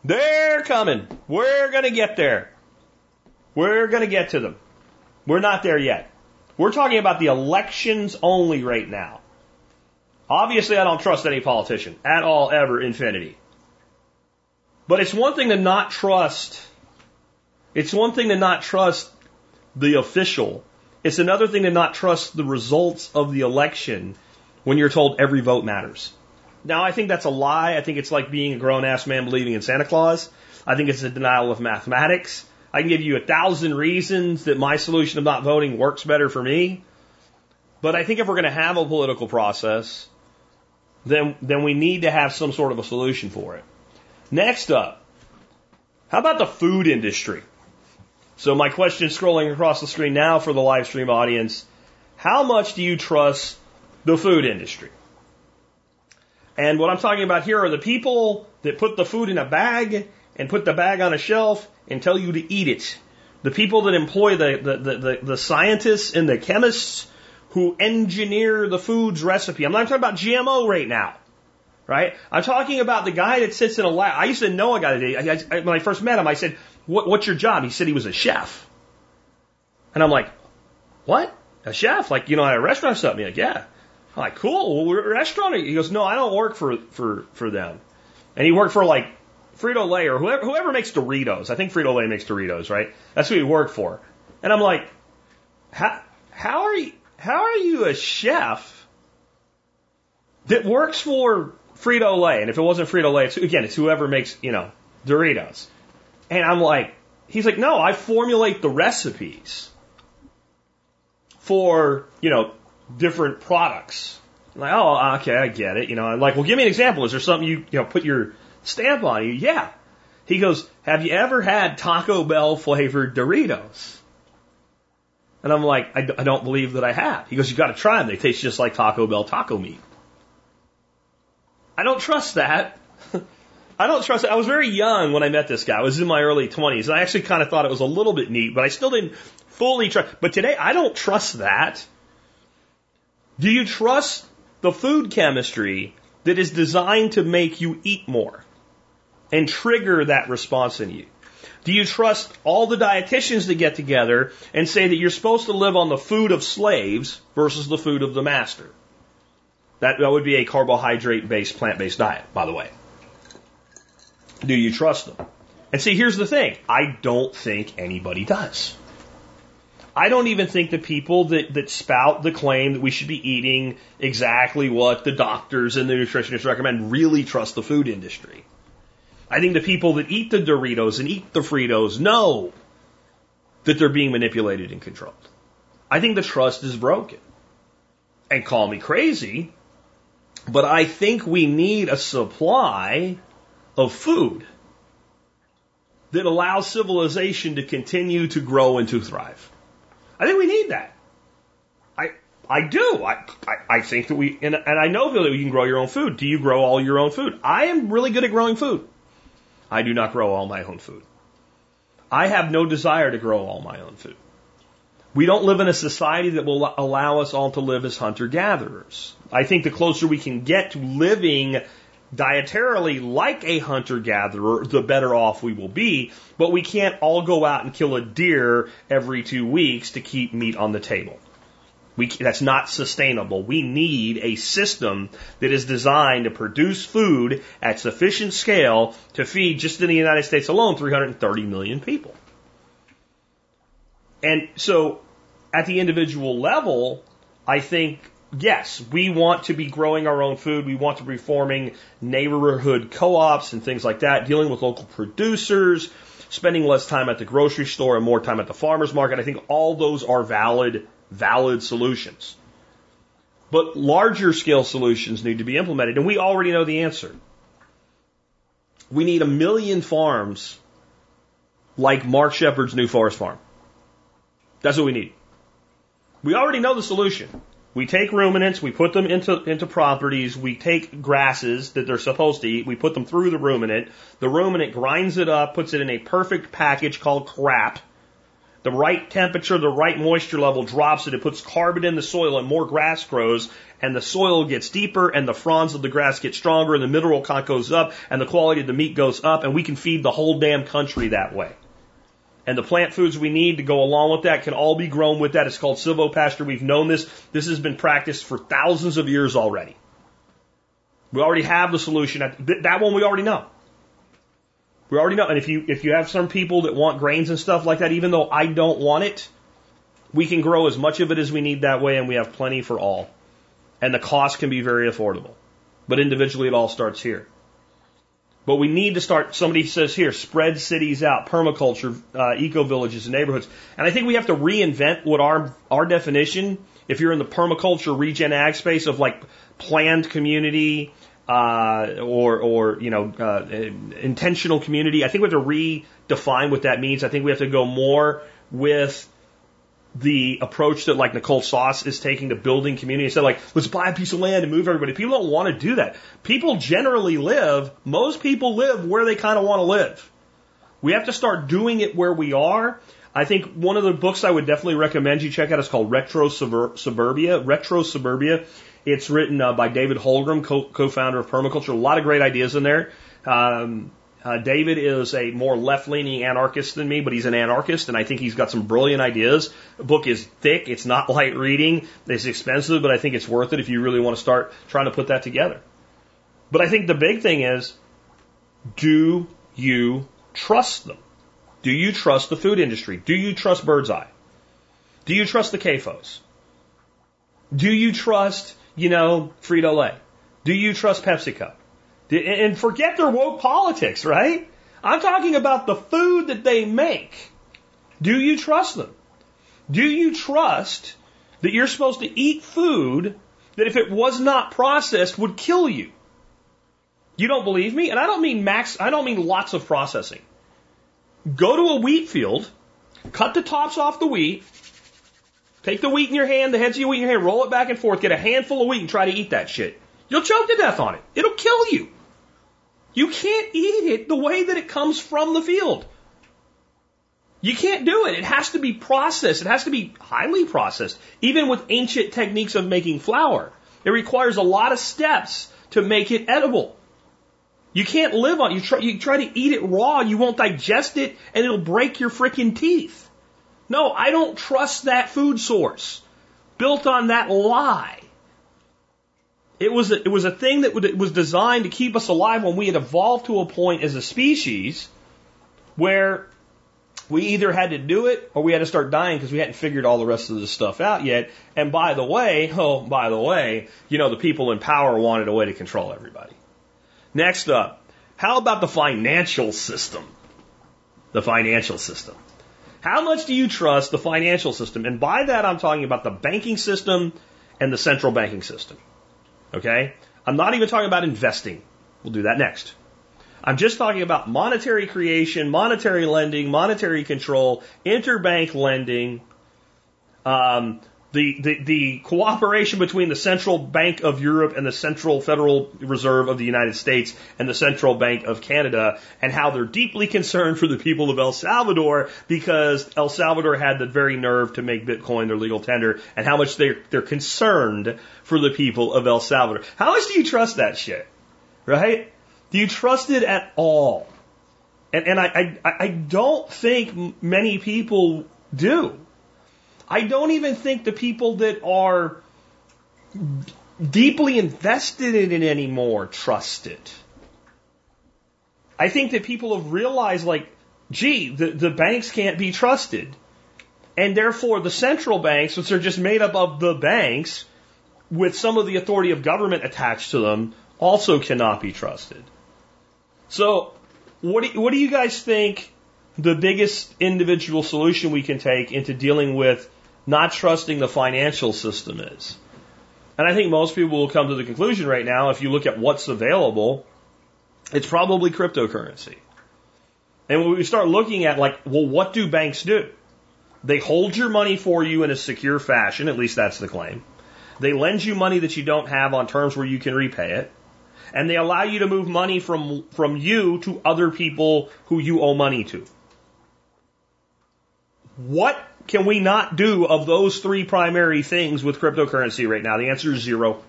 They're coming. We're going to get there. We're going to get to them. We're not there yet. We're talking about the elections only right now. Obviously, I don't trust any politician at all, ever, infinity. But it's one thing to not trust. It's one thing to not trust the official. It's another thing to not trust the results of the election when you're told every vote matters. Now, I think that's a lie. I think it's like being a grown ass man believing in Santa Claus. I think it's a denial of mathematics. I can give you a thousand reasons that my solution of not voting works better for me. But I think if we're going to have a political process, then, then we need to have some sort of a solution for it. Next up, how about the food industry? So my question scrolling across the screen now for the live stream audience, how much do you trust the food industry? And what I'm talking about here are the people that put the food in a bag and put the bag on a shelf and tell you to eat it. The people that employ the, the, the, the, the scientists and the chemists who engineer the food's recipe. I'm not talking about GMO right now, right? I'm talking about the guy that sits in a lab. I used to know a guy that I, I, when I first met him. I said, what, "What's your job?" He said he was a chef, and I'm like, "What? A chef? Like you know, at a restaurant or something?" Like, yeah. I'm like, cool. Well, restaurant? He goes, no, I don't work for for for them. And he worked for like Frito Lay or whoever whoever makes Doritos. I think Frito Lay makes Doritos, right? That's who he worked for. And I'm like, how how are you? how are you a chef that works for Frito Lay? And if it wasn't Frito Lay, it's, again, it's whoever makes, you know, Doritos. And I'm like, he's like, no, I formulate the recipes for, you know, different products. Like, oh, okay, I get it. You know, I'm like, well, give me an example. Is there something you, you know, put your stamp on? You, yeah. He goes, have you ever had Taco Bell flavored Doritos? And I'm like, I, I don't believe that I have. He goes, you got to try them. They taste just like Taco Bell taco meat. I don't trust that. [LAUGHS] I don't trust it. I was very young when I met this guy. I was in my early 20s. And I actually kind of thought it was a little bit neat, but I still didn't fully trust. But today, I don't trust that. Do you trust the food chemistry that is designed to make you eat more and trigger that response in you? Do you trust all the dietitians to get together and say that you're supposed to live on the food of slaves versus the food of the master? That, that would be a carbohydrate based, plant based diet, by the way. Do you trust them? And see, here's the thing I don't think anybody does. I don't even think the people that, that spout the claim that we should be eating exactly what the doctors and the nutritionists recommend really trust the food industry. I think the people that eat the Doritos and eat the Fritos know that they're being manipulated and controlled. I think the trust is broken. And call me crazy, but I think we need a supply of food that allows civilization to continue to grow and to thrive. I think we need that. I I do. I I, I think that we and, and I know that you can grow your own food. Do you grow all your own food? I am really good at growing food. I do not grow all my own food. I have no desire to grow all my own food. We don't live in a society that will allow us all to live as hunter gatherers. I think the closer we can get to living dietarily like a hunter gatherer, the better off we will be. But we can't all go out and kill a deer every two weeks to keep meat on the table. We, that's not sustainable. We need a system that is designed to produce food at sufficient scale to feed, just in the United States alone, 330 million people. And so, at the individual level, I think, yes, we want to be growing our own food. We want to be forming neighborhood co-ops and things like that, dealing with local producers, spending less time at the grocery store and more time at the farmer's market. I think all those are valid valid solutions. But larger scale solutions need to be implemented, and we already know the answer. We need a million farms like Mark Shepard's New Forest Farm. That's what we need. We already know the solution. We take ruminants, we put them into, into properties, we take grasses that they're supposed to eat, we put them through the ruminant. The ruminant grinds it up, puts it in a perfect package called crap. The right temperature, the right moisture level drops it, it puts carbon in the soil and more grass grows, and the soil gets deeper and the fronds of the grass get stronger and the mineral content goes up and the quality of the meat goes up and we can feed the whole damn country that way. And the plant foods we need to go along with that can all be grown with that. It's called silvopasture. We've known this. This has been practiced for thousands of years already. We already have the solution. That one we already know. We already know. And if you if you have some people that want grains and stuff like that, even though I don't want it, we can grow as much of it as we need that way, and we have plenty for all. And the cost can be very affordable. But individually, it all starts here. But we need to start, somebody says here, spread cities out, permaculture, uh, eco villages and neighborhoods. And I think we have to reinvent what our, our definition, if you're in the permaculture regen ag space of like planned community, uh, or, or, you know, uh, intentional community, I think we have to redefine what that means. I think we have to go more with the approach that like Nicole Sauce is taking to building community instead like, let's buy a piece of land and move everybody. People don't want to do that. People generally live, most people live where they kind of want to live. We have to start doing it where we are. I think one of the books I would definitely recommend you check out is called Retro Suburbia. Retro Suburbia. It's written uh, by David Holmgren, co- founder of Permaculture. A lot of great ideas in there. Um, uh, David is a more left leaning anarchist than me, but he's an anarchist, and I think he's got some brilliant ideas. The book is thick, it's not [LAUGHS] light reading, it's expensive, but I think it's worth it if you really want to start trying to put that together. But I think the big thing is do you trust them? Do you trust the food industry? Do you trust Birdseye? Do you trust the CAFOs? Do you trust, you know, Frito Lay? Do you trust PepsiCo? And forget their woke politics, right? I'm talking about the food that they make. Do you trust them? Do you trust that you're supposed to eat food that if it was not processed would kill you? You don't believe me? And I don't mean max, I don't mean lots of processing. Go to a wheat field, cut the tops off the wheat, take the wheat in your hand, the heads of your wheat in your hand, roll it back and forth, get a handful of wheat and try to eat that shit. You'll choke to death on it. It'll kill you. You can't eat it the way that it comes from the field. You can't do it. It has to be processed. It has to be highly processed. Even with ancient techniques of making flour, it requires a lot of steps to make it edible. You can't live on you try you try to eat it raw, you won't digest it and it'll break your freaking teeth. No, I don't trust that food source built on that lie. It was a, it was a thing that was designed to keep us alive when we had evolved to a point as a species where we either had to do it or we had to start dying because we hadn't figured all the rest of this stuff out yet. And by the way, [LAUGHS] oh, by the way, you know, the people in power wanted a way to control everybody. Next up, how about the financial system? The financial system. How much do you trust the financial system? And by that, I'm talking about the banking system and the central banking system. Okay? I'm not even talking about investing. We'll do that next. I'm just talking about monetary creation, monetary lending, monetary control, interbank lending, um, the, the, the cooperation between the Central Bank of Europe and the Central Federal Reserve of the United States and the Central Bank of Canada, and how they're deeply concerned for the people of El Salvador because El Salvador had the very nerve to make Bitcoin their legal tender, and how much they're, they're concerned for the people of El Salvador. How much do you trust that shit? Right? Do you trust it at all? And, and I, I, I don't think many people do. I don't even think the people that are deeply invested in it anymore trust it. I think that people have realized, like, gee, the, the banks can't be trusted. And therefore, the central banks, which are just made up of the banks, with some of the authority of government attached to them, also cannot be trusted. So, what do, what do you guys think the biggest individual solution we can take into dealing with not trusting the financial system is. And I think most people will come to the conclusion right now, if you look at what's available, it's probably cryptocurrency. And when we start looking at like, well, what do banks do? They hold your money for you in a secure fashion, at least that's the claim. They lend you money that you don't have on terms where you can repay it. And they allow you to move money from, from you to other people who you owe money to. What can we not do of those three primary things with cryptocurrency right now? The answer is zero.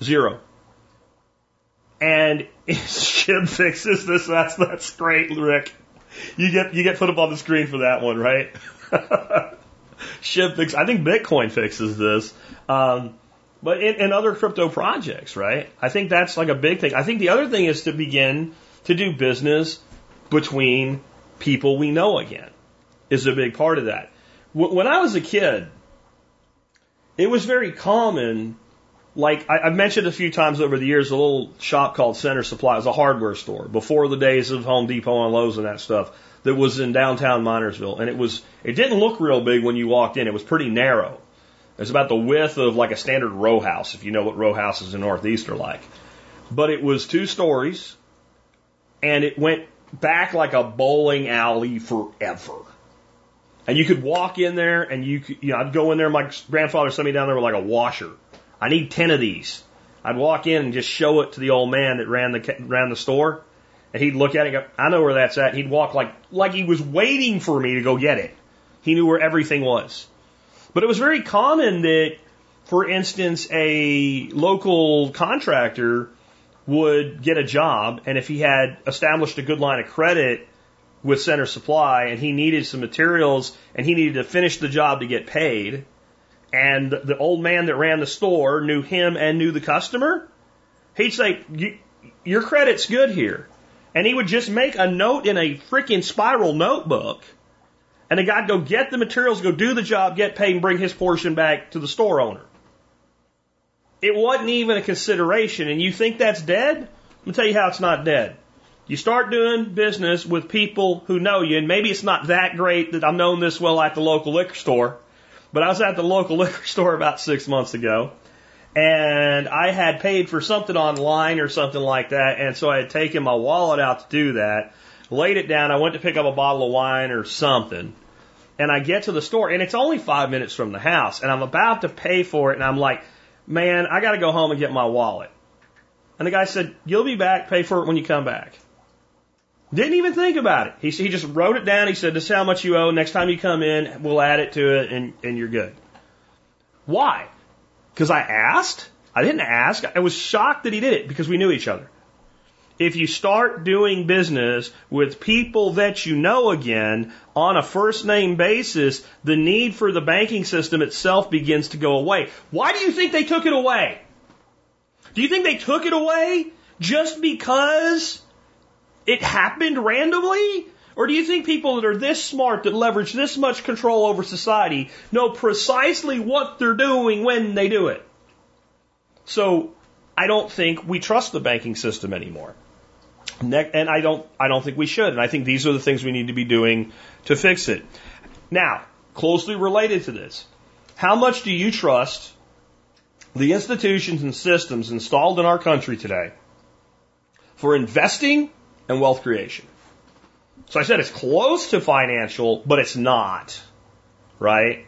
Zero. And [LAUGHS] Shib fixes this. That's that's great, Rick. You get you get put up on the screen for that one, right? [LAUGHS] Shib fix. I think Bitcoin fixes this. Um, but in, in other crypto projects, right? I think that's like a big thing. I think the other thing is to begin to do business between people we know again is a big part of that. When I was a kid, it was very common. Like I, have mentioned a few times over the years, a little shop called Center Supply. Was a hardware store before the days of Home Depot and Lowe's and that stuff. That was in downtown Minersville, and it was it didn't look real big when you walked in. It was pretty narrow. It was about the width of like a standard row house, if you know what row houses in Northeast are like. But it was two stories, and it went back like a bowling alley forever. And you could walk in there and you could, you know, I'd go in there. My grandfather sent me down there with like a washer. I need 10 of these. I'd walk in and just show it to the old man that ran the, ran the store. And he'd look at it and go, I know where that's at. He'd walk like, like he was waiting for me to go get it. He knew where everything was. But it was very common that, for instance, a local contractor would get a job and if he had established a good line of credit with Center Supply and he needed some materials and he needed to finish the job to get paid. And the old man that ran the store knew him and knew the customer. He'd say, Your credit's good here. And he would just make a note in a freaking spiral notebook. And the guy'd go get the materials, go do the job, get paid, and bring his portion back to the store owner. It wasn't even a consideration. And you think that's dead? Let me tell you how it's not dead. You start doing business with people who know you, and maybe it's not that great that I'm known this well at the local liquor store, but I was at the local [LAUGHS] liquor store about six months ago, and I had paid for something online or something like that, and so I had taken my wallet out to do that, laid it down, I went to pick up a bottle of wine or something, and I get to the store, and it's only five minutes from the house, and I'm about to pay for it, and I'm like, man, I got to go home and get my wallet. And the guy said, You'll be back, pay for it when you come back. Didn't even think about it. He, he just wrote it down. He said, This is how much you owe. Next time you come in, we'll add it to it and, and you're good. Why? Because I asked? I didn't ask. I was shocked that he did it because we knew each other. If you start doing business with people that you know again on a first name basis, the need for the banking system itself begins to go away. Why do you think they took it away? Do you think they took it away just because it happened randomly? Or do you think people that are this smart, that leverage this much control over society, know precisely what they're doing when they do it? So I don't think we trust the banking system anymore. And I don't, I don't think we should. And I think these are the things we need to be doing to fix it. Now, closely related to this, how much do you trust the institutions and systems installed in our country today for investing and wealth creation. So I said it's close to financial, but it's not. Right?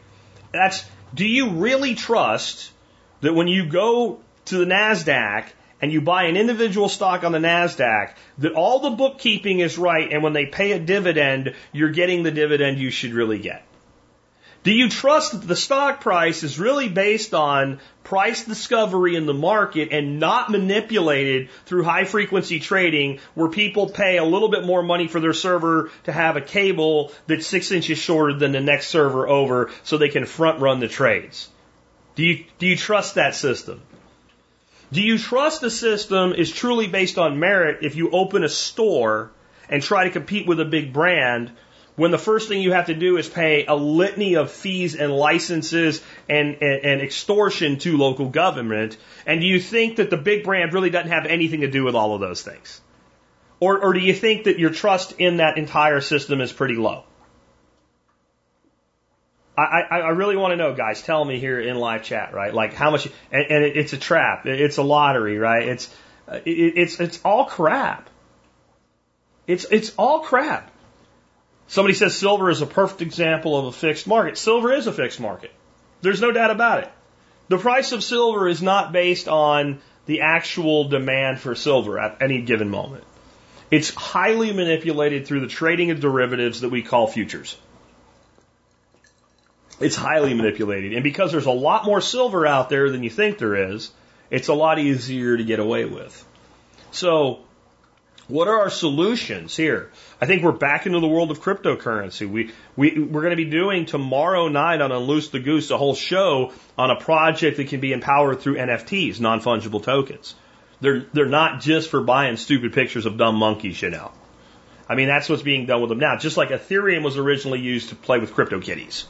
That's, do you really trust that when you go to the NASDAQ and you buy an individual stock on the NASDAQ, that all the bookkeeping is right and when they pay a dividend, you're getting the dividend you should really get? Do you trust that the stock price is really based on price discovery in the market and not manipulated through high frequency trading where people pay a little bit more money for their server to have a cable that's six inches shorter than the next server over so they can front run the trades? Do you, do you trust that system? Do you trust the system is truly based on merit if you open a store and try to compete with a big brand when the first thing you have to do is pay a litany of fees and licenses and, and, and, extortion to local government? And do you think that the big brand really doesn't have anything to do with all of those things? Or, or do you think that your trust in that entire system is pretty low? I, I, really want to know, guys. Tell me here in live chat, right? Like how much, and, and it, it's a trap. It's a lottery, right? It's, it, it's, it's all crap. It's, it's all crap. Somebody says silver is a perfect example of a fixed market. Silver is a fixed market. There's no doubt about it. The price of silver is not based on the actual demand for silver at any given moment. It's highly manipulated through the trading of derivatives that we call futures. It's highly manipulated. And because there's a lot more silver out there than you think there is, it's a lot easier to get away with. So, what are our solutions here? I think we're back into the world of cryptocurrency. We, we, we're going to be doing tomorrow night on Unloose the Goose a whole show on a project that can be empowered through NFTs, non-fungible tokens. They're, they're not just for buying stupid pictures of dumb monkeys, you know. I mean, that's what's being done with them now. Just like Ethereum was originally used to play with crypto kitties,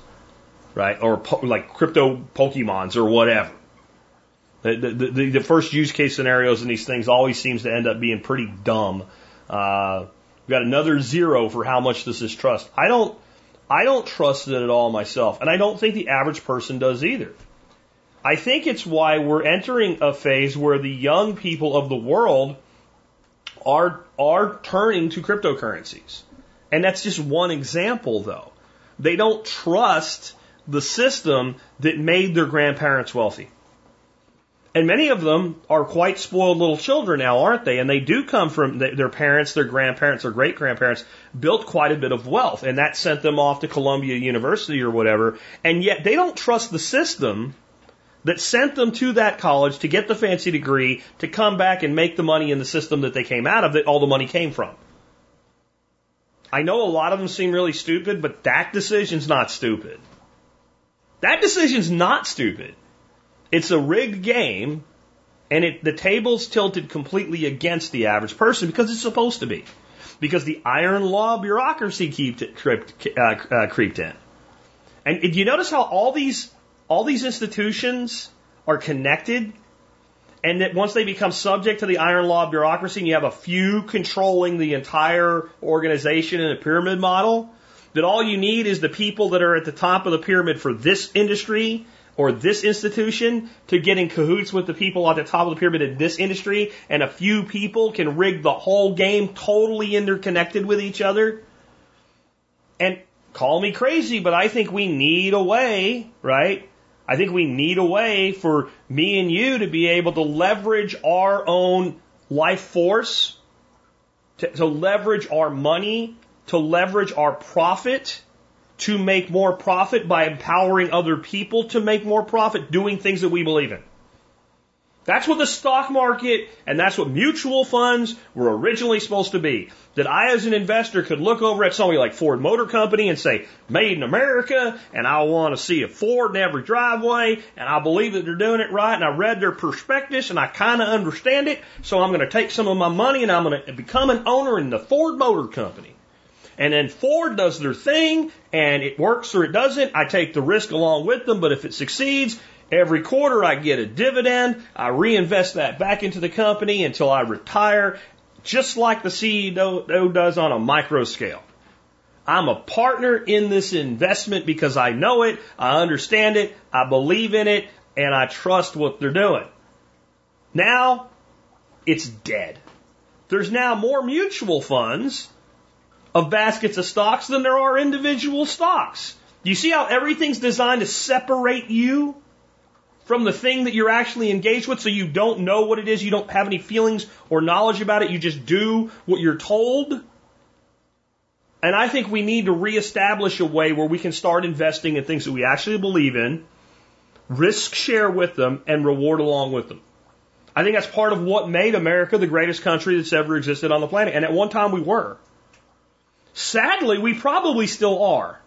right? Or po- like crypto Pokemons or whatever. The, the, the, first use case scenarios in these things always seems to end up being pretty dumb. Uh, we've got another zero for how much this is trust. I don't, I don't trust it at all myself, and I don't think the average person does either. I think it's why we're entering a phase where the young people of the world are are turning to cryptocurrencies. And that's just one example though. They don't trust the system that made their grandparents wealthy. And many of them are quite spoiled little children now, aren't they? And they do come from their parents, their grandparents, their great grandparents built quite a bit of wealth, and that sent them off to Columbia University or whatever. And yet they don't trust the system that sent them to that college to get the fancy degree to come back and make the money in the system that they came out of that all the money came from. I know a lot of them seem really stupid, but that decision's not stupid. That decision's not stupid. It's a rigged game, and it, the table's tilted completely against the average person because it's supposed to be. Because the iron law bureaucracy crept, uh, uh, creeped in. And do you notice how all these all these institutions are connected and that once they become subject to the iron law bureaucracy and you have a few controlling the entire organization in a pyramid model, that all you need is the people that are at the top of the pyramid for this industry or this institution to get in cahoots with the people at the top of the pyramid in this industry, and a few people can rig the whole game totally interconnected with each other. And call me crazy, but I think we need a way, right, I think we need a way for me and you to be able to leverage our own life force, to, to leverage our money, to leverage our profit, to make more profit by empowering other people to make more profit, doing things that we believe in. That's what the stock market and that's what mutual funds were originally supposed to be. That I, as an investor, could look over at somebody like Ford Motor Company and say, made in America, and I want to see a Ford in every driveway, and I believe that they're doing it right, and I read their prospectus, and I kind of understand it, so I'm going to take some of my money and I'm going to become an owner in the Ford Motor Company. And then Ford does their thing, and it works or it doesn't. I take the risk along with them, but if it succeeds, Every quarter I get a dividend. I reinvest that back into the company until I retire, just like the CEO does on a micro scale. I'm a partner in this investment because I know it, I understand it, I believe in it, and I trust what they're doing. Now, it's dead. There's now more mutual funds of baskets of stocks than there are individual stocks. You see how everything's designed to separate you from the thing that you're actually engaged with so you don't know what it is, you don't have any feelings or knowledge about it, you just do what you're told. And I think we need to reestablish a way where we can start investing in things that we actually believe in, risk share with them, and reward along with them. I think that's part of what made America the greatest country that's ever existed on the planet. And at one time we were. Sadly, we probably still are.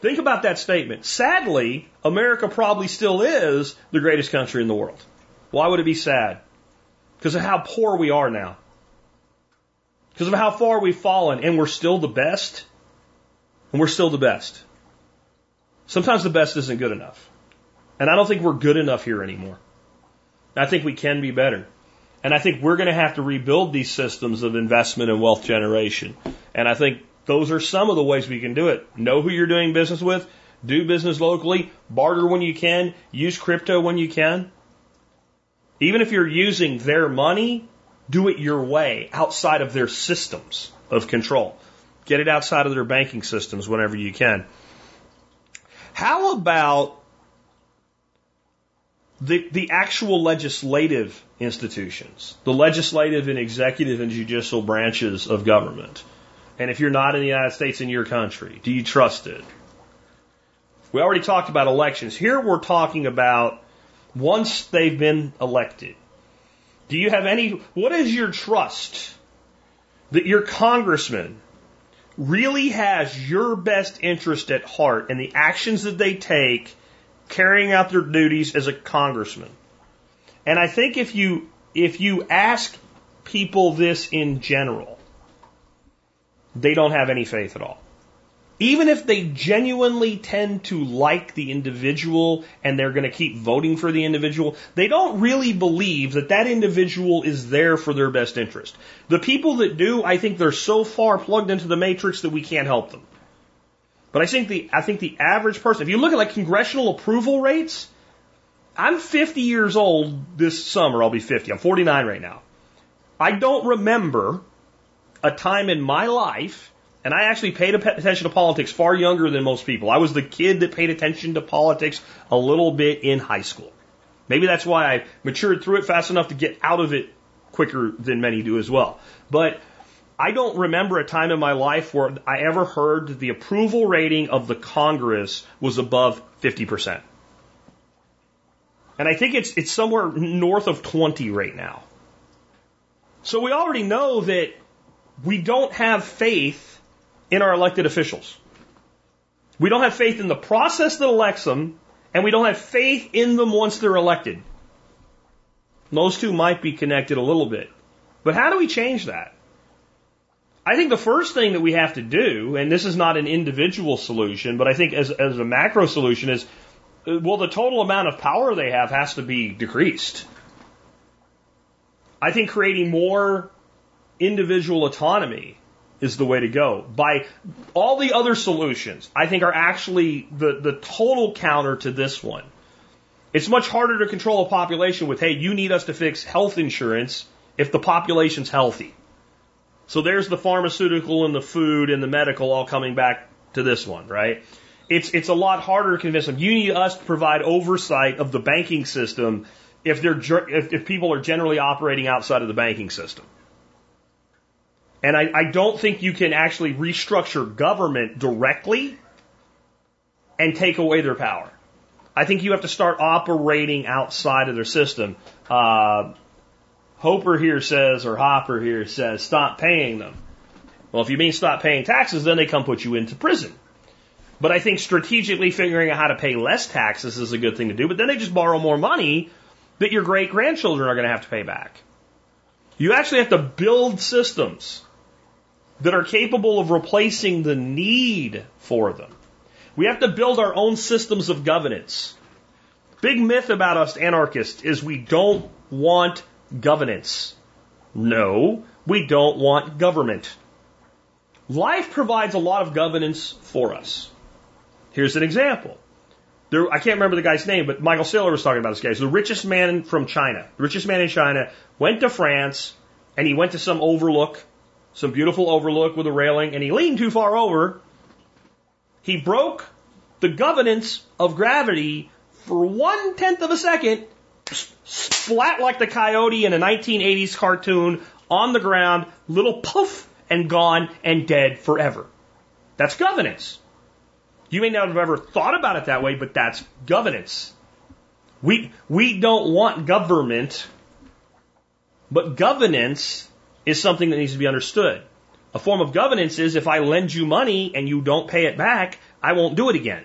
Think about that statement. Sadly, America probably still is the greatest country in the world. Why would it be sad? Because of how poor we are now. Because of how far we've fallen, and we're still the best. And we're still the best. Sometimes the best isn't good enough. And I don't think we're good enough here anymore. I think we can be better. And I think we're going to have to rebuild these systems of investment and wealth generation. And I think those are some of the ways we can do it. Know who you're doing business with, do business locally, barter when you can, use crypto when you can. Even if you're using their money, do it your way outside of their systems of control. Get it outside of their banking systems whenever you can. How about the, the actual legislative institutions, the legislative and executive and judicial branches of government. And if you're not in the United States in your country, do you trust it? We already talked about elections. Here we're talking about once they've been elected. Do you have any, what is your trust that your congressman really has your best interest at heart and the actions that they take carrying out their duties as a congressman? And I think if you, if you ask people this in general, they don't have any faith at all even if they genuinely tend to like the individual and they're going to keep voting for the individual, they don't really believe that that individual is there for their best interest. The people that do, I think they're so far plugged into the matrix that we can't help them. But I think the I think the average person, if you look at like congressional approval rates, I'm 50 years old this summer. I'll be 50. I'm 49 right now. I don't remember a time in my life and I actually paid attention to politics far younger than most people. I was the kid that paid attention to politics a little bit in high school. Maybe that's why I matured through it fast enough to get out of it quicker than many do as well. But I don't remember a time in my life where I ever heard that the approval rating of the Congress was above 50%. And I think it's, it's somewhere north of 20 right now. So we already know that we don't have faith in our elected officials. We don't have faith in the process that elects them, and we don't have faith in them once they're elected. Those two might be connected a little bit. But how do we change that? I think the first thing that we have to do, and this is not an individual solution, but I think as, as a macro solution is, uh, well, the total amount of power they have has to be decreased. I think creating more individual autonomy is the way to go. By all the other solutions, I think are actually the, the total counter to this one. It's much harder to control a population with, hey, you need us to fix health insurance if the population's healthy. So there's the pharmaceutical and the food and the medical all coming back to this one, right? It's, it's a lot harder to convince them. You need us to provide oversight of the banking system if they're, if, if people are generally operating outside of the banking system. And I, I don't think you can actually restructure government directly and take away their power. I think you have to start operating outside of their system. Uh, Hoper here says, or Hopper here says, stop paying them. Well, if you mean stop paying taxes, then they come put you into prison. But I think strategically figuring out how to pay less taxes is a good thing to do. But then they just borrow more money that your great grandchildren are going to have to pay back. You actually have to build systems that are capable of replacing the need for them. We have to build our own systems of governance. Big myth about us anarchists is we don't want governance. No, we don't want government. Life provides a lot of governance for us. Here's an example. There, I can't remember the guy's name, but Michael Saylor was talking about this guy. He's the richest man from China. The richest man in China went to France and he went to some overlook some beautiful overlook with a railing, and he leaned too far over. He broke the governance of gravity for one tenth of a second, splat like the coyote in a 1980s cartoon on the ground, little poof, and gone and dead forever. That's governance. You may not have ever thought about it that way, but that's governance. We, we don't want government, but governance is something that needs to be understood. A form of governance is if I lend you money and you don't pay it back, I won't do it again.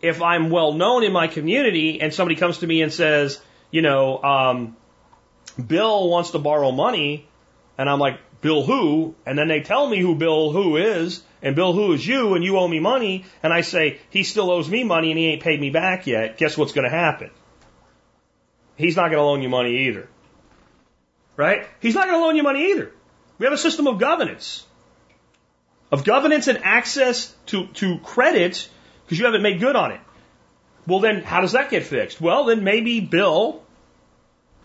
If I'm well known in my community and somebody comes to me and says, you know, um, Bill wants to borrow money, and I'm like, Bill who? And then they tell me who Bill who is, and Bill who is you, and you owe me money, and I say, he still owes me money and he ain't paid me back yet. Guess what's going to happen? He's not going to loan you money either right? He's not going to loan you money either. We have a system of governance. Of governance and access to, to credit because you haven't made good on it. Well, then how does that get fixed? Well, then maybe Bill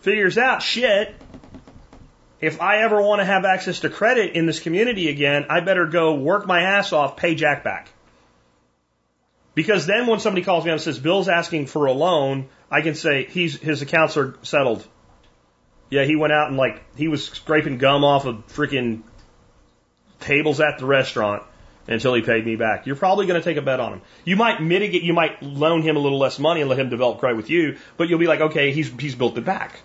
figures out shit. If I ever want to have access to credit in this community again, I better go work my ass off, pay Jack back. Because then when somebody calls me up and says, Bill's asking for a loan, I can say, he's, his accounts are settled. Yeah, he went out and like, he was scraping gum off of freaking tables at the restaurant until he paid me back. You're probably going to take a bet on him. You might mitigate, you might loan him a little less money and let him develop credit with you, but you'll be like, okay, he's, he's built it back.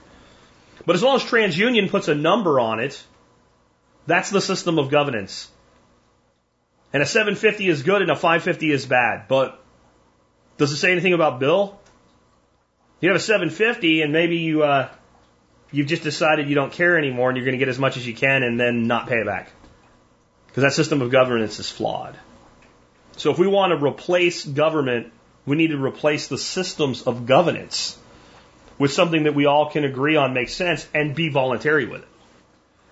But as long as TransUnion puts a number on it, that's the system of governance. And a 750 is good and a 550 is bad. But does it say anything about Bill? You have a 750 and maybe you, uh, you've just decided you don't care anymore and you're going to get as much as you can and then not pay it back. Because that system of governance is flawed. So if we want to replace government, we need to replace the systems of governance with something that we all can agree on makes sense and be voluntary with it.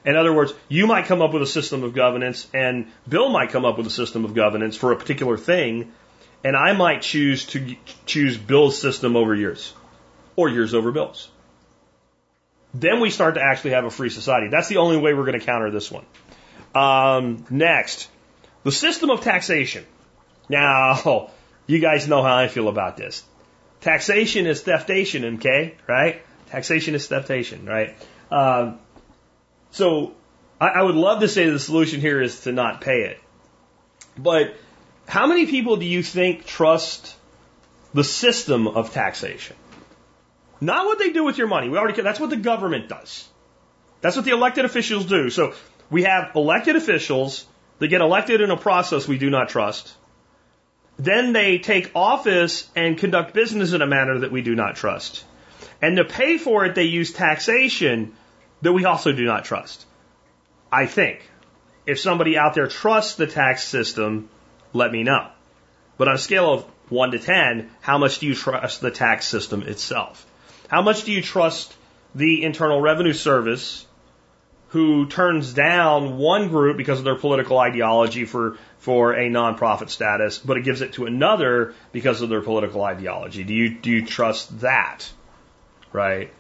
In other words, you might come up with a system of governance and Bill might come up with a system of governance for a particular thing and I might choose to choose Bill's system over yours or yours over Bill's. Then we start to actually have a free society. That's the only way we're going to counter this one. Um, next, the system of taxation. Now, [LAUGHS] you guys know how I feel about this. Taxation is theftation, okay? Right? Taxation is theftation, right? Um, so I, I would love to say the solution here is to not pay it. But how many people do you think trust the system of taxation? Not what they do with your money. We already that's what the government does. That's what the elected officials do. So we have elected officials that get elected in a process we do not trust. Then they take office and conduct business in a manner that we do not trust. And to pay for it, they use taxation that we also do not trust. I think. If somebody out there trusts the tax system, let me know. But on a scale of 1 to 10, how much do you trust the tax system itself? How much do you trust the Internal Revenue Service who turns down one group because of their political ideology for, for a nonprofit status, but it gives it to another because of their political ideology. Do you, do you trust that? Right?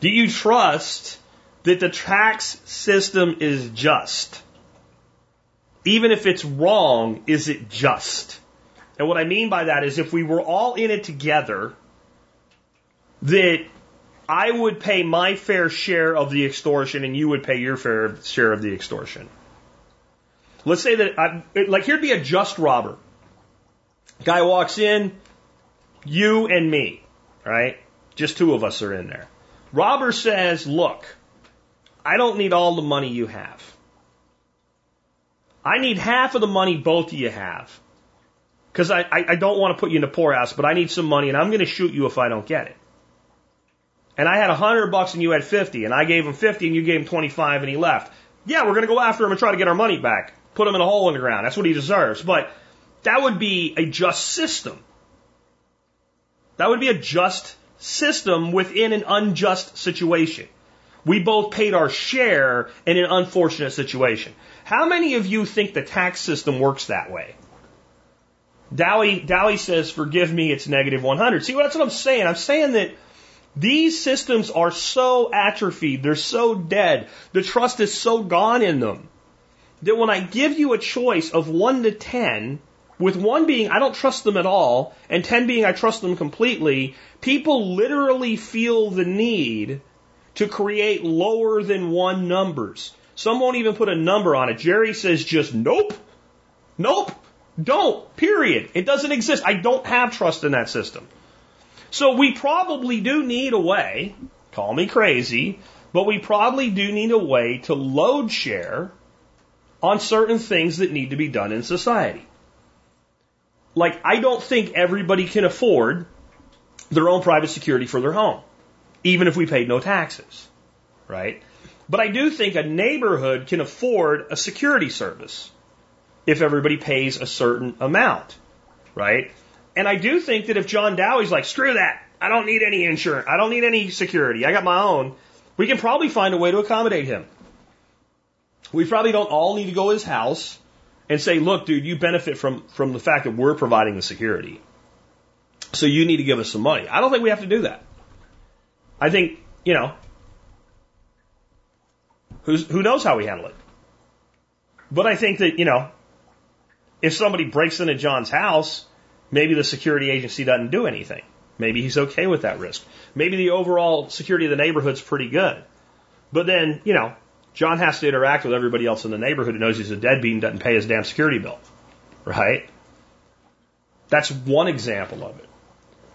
Do you trust that the tax system is just? Even if it's wrong, is it just? And what I mean by that is if we were all in it together, that I would pay my fair share of the extortion and you would pay your fair share of the extortion. Let's say that, I, like, here'd be a just robber. Guy walks in, you and me, right? Just two of us are in there. Robber says, look, I don't need all the money you have. I need half of the money both of you have. Because I, I, I don't want to put you in the poorhouse, but I need some money and I'm going to shoot you if I don't get it and I had a hundred bucks and you had fifty, and I gave him fifty and you gave him twenty five and he left. Yeah, we're gonna go after him and try to get our money back. Put him in a hole in the ground. That's what he deserves. But that would be a just system. That would be a just system within an unjust situation. We both paid our share in an unfortunate situation. How many of you think the tax system works that way? Dowie, Dowie says, forgive me, it's negative 100. See, that's what I'm saying. I'm saying that these systems are so atrophied, they're so dead, the trust is so gone in them that when I give you a choice of 1 to 10, with 1 being I don't trust them at all, and 10 being I trust them completely, people literally feel the need to create lower than 1 numbers. Some won't even put a number on it. Jerry says just nope, nope, don't, period. It doesn't exist. I don't have trust in that system. So we probably do need a way, call me crazy, but we probably do need a way to load share on certain things that need to be done in society. Like, I don't think everybody can afford their own private security for their home, even if we paid no taxes, right? But I do think a neighborhood can afford a security service if everybody pays a certain amount, right? And I do think that if John Dowie's like, screw that, I don't need any insurance, I don't need any security, I got my own, we can probably find a way to accommodate him. We probably don't all need to go to his house and say, look, dude, you benefit from, from the fact that we're providing the security. So you need to give us some money. I don't think we have to do that. I think, you know, who's, who knows how we handle it. But I think that, you know, if somebody breaks into John's house Maybe the security agency doesn't do anything. Maybe he's okay with that risk. Maybe the overall security of the neighborhood's pretty good. But then, you know, John has to interact with everybody else in the neighborhood who knows he's a deadbeat and doesn't pay his damn security bill. Right? That's one example of it.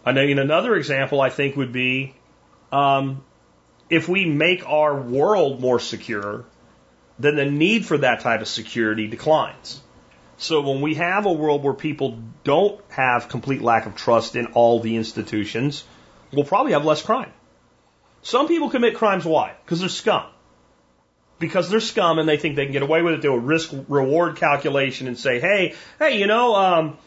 I mean, another example I think would be um, if we make our world more secure, then the need for that type of security declines. So when we have a world where people don't have complete lack of trust in all the institutions, we'll probably have less crime. Some people commit crimes why? Because they're scum. Because they're scum and they think they can get away with it. They'll risk reward calculation and say, hey, hey, you know, um,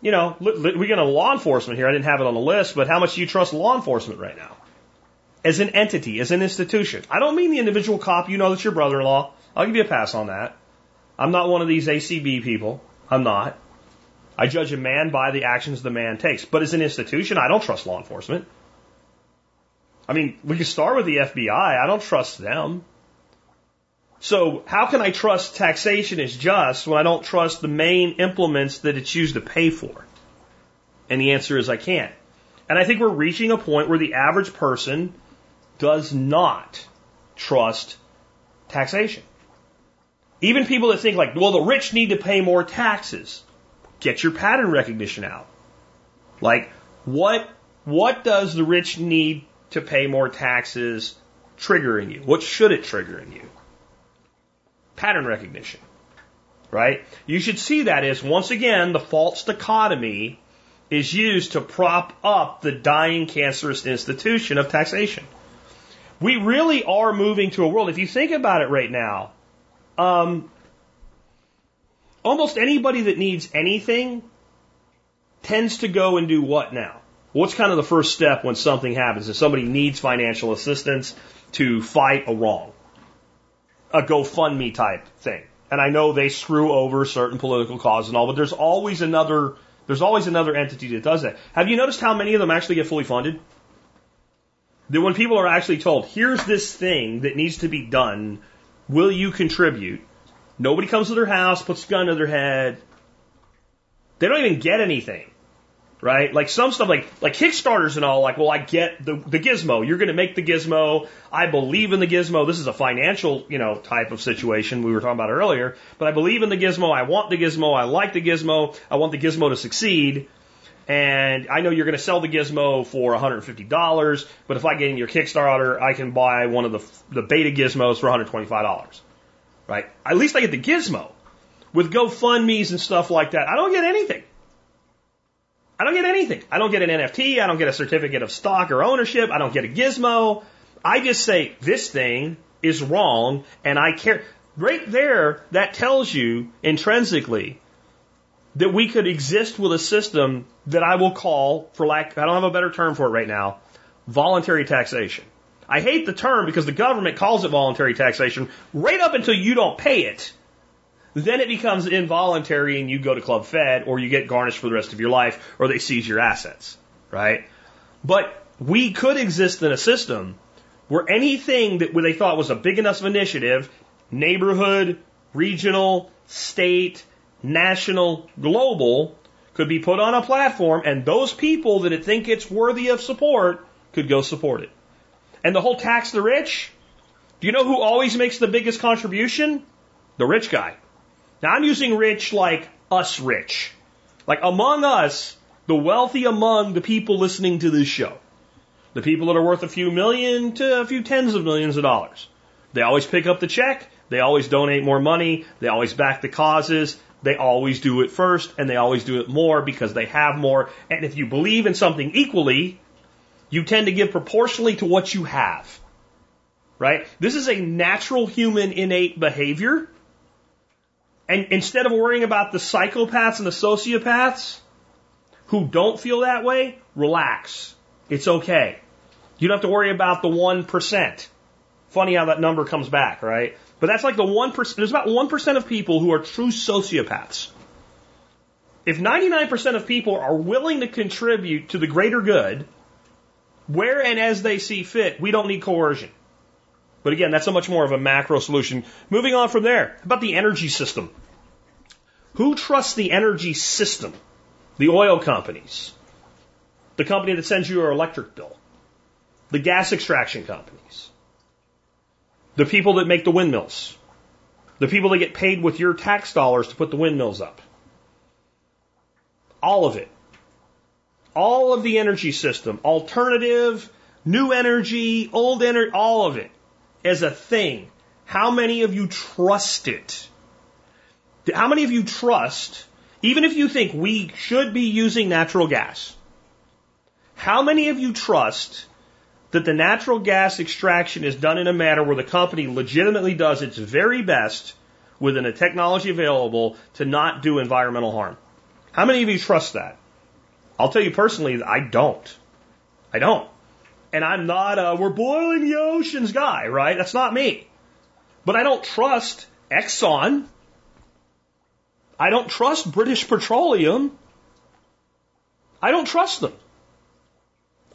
you know, we get a law enforcement here. I didn't have it on the list, but how much do you trust law enforcement right now? As an entity, as an institution. I don't mean the individual cop. You know that's your brother-in-law. I'll give you a pass on that. I'm not one of these ACAB people. I'm not. I judge a man by the actions the man takes. But as an institution, I don't trust law enforcement. I mean, we can start with the FBI. I don't trust them. So how can I trust taxation is just when I don't trust the main implements that it's used to pay for? And the answer is I can't. And I think we're reaching a point where the average person does not trust taxation. Even people that think like, well, the rich need to pay more taxes. Get your pattern recognition out. Like, what, what does the rich need to pay more taxes trigger in you? What should it trigger in you? Pattern recognition. Right? You should see that as, once again, the false dichotomy is used to prop up the dying cancerous institution of taxation. We really are moving to a world, if you think about it right now, um, almost anybody that needs anything tends to go and do what now? What's kind of the first step when something happens? If somebody needs financial assistance to fight a wrong, a GoFundMe type thing. And I know they screw over certain political causes and all, but there's always another there's always another entity that does that. Have you noticed how many of them actually get fully funded? That when people are actually told, here's this thing that needs to be done Will you contribute? Nobody comes to their house, puts a gun to their head. They don't even get anything. Right? Like some stuff like like Kickstarters and all, like, well, I get the the gizmo. You're gonna make the gizmo. I believe in the gizmo. This is a financial, you know, type of situation we were talking about earlier. But I believe in the gizmo. I want the gizmo. I like the gizmo. I want the gizmo to succeed. And I know you're going to sell the gizmo for $150, but if I get in your Kickstarter, I can buy one of the, the beta gizmos for $125. Right? At least I get the gizmo. With GoFundMe's and stuff like that, I don't get anything. I don't get anything. I don't get an NFT. I don't get a certificate of stock or ownership. I don't get a gizmo. I just say, this thing is wrong and I care. Right there, that tells you intrinsically that we could exist with a system that I will call, for lack, I don't have a better term for it right now, voluntary taxation. I hate the term because the government calls it voluntary taxation right up until you don't pay it. Then it becomes involuntary and you go to Club Fed or you get garnished for the rest of your life or they seize your assets, right? But we could exist in a system where anything that they thought was a big enough initiative, neighborhood, regional, state, national, global, could be put on a platform, and those people that think it's worthy of support could go support it. And the whole tax the rich, do you know who always makes the biggest contribution? The rich guy. Now I'm using rich like us rich. Like among us, the wealthy among the people listening to this show. The people that are worth a few million to a few tens of millions of dollars. They always pick up the check. They always donate more money. They always back the causes. They always do it first and they always do it more because they have more. And if you believe in something equally, you tend to give proportionally to what you have. Right? This is a natural human innate behavior. And instead of worrying about the psychopaths and the sociopaths who don't feel that way, relax. It's okay. You don't have to worry about the 1%. Funny how that number comes back, right? But that's like the 1%, there's about 1% of people who are true sociopaths. If 99% of people are willing to contribute to the greater good, where and as they see fit, we don't need coercion. But again, that's a much more of a macro solution. Moving on from there, about the energy system. Who trusts the energy system? the oil companies, the company that sends you your electric bill, the gas extraction companies, the people that make the windmills, the people that get paid with your tax dollars to put the windmills up. All of it. All of the energy system, alternative, new energy, old energy, all of it as a thing. How many of you trust it? How many of you trust, even if you think we should be using natural gas, how many of you trust that the natural gas extraction is done in a manner where the company legitimately does its very best within the technology available to not do environmental harm? How many of you trust that? I'll tell you personally, I don't. I don't. And I'm not a we're boiling the oceans guy, right? That's not me. But I don't trust Exxon. I don't trust British Petroleum. I don't trust them.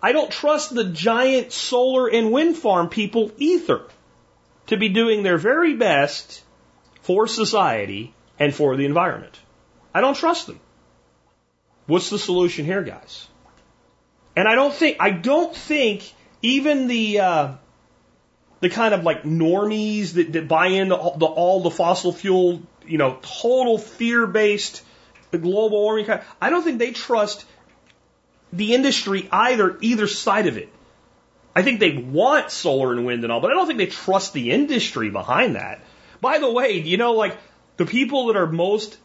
I don't trust the giant solar and wind farm people either to be doing their very best for society and for the environment. I don't trust them. What's the solution here, guys? And I don't think I don't think even the uh, the kind of like normies that, that buy into all the, all the fossil fuel, you know, total fear based global warming. I don't think they trust the industry either, either side of it. I think they want solar and wind and all, but I don't think they trust the industry behind that. By the way, you know, like the people that are most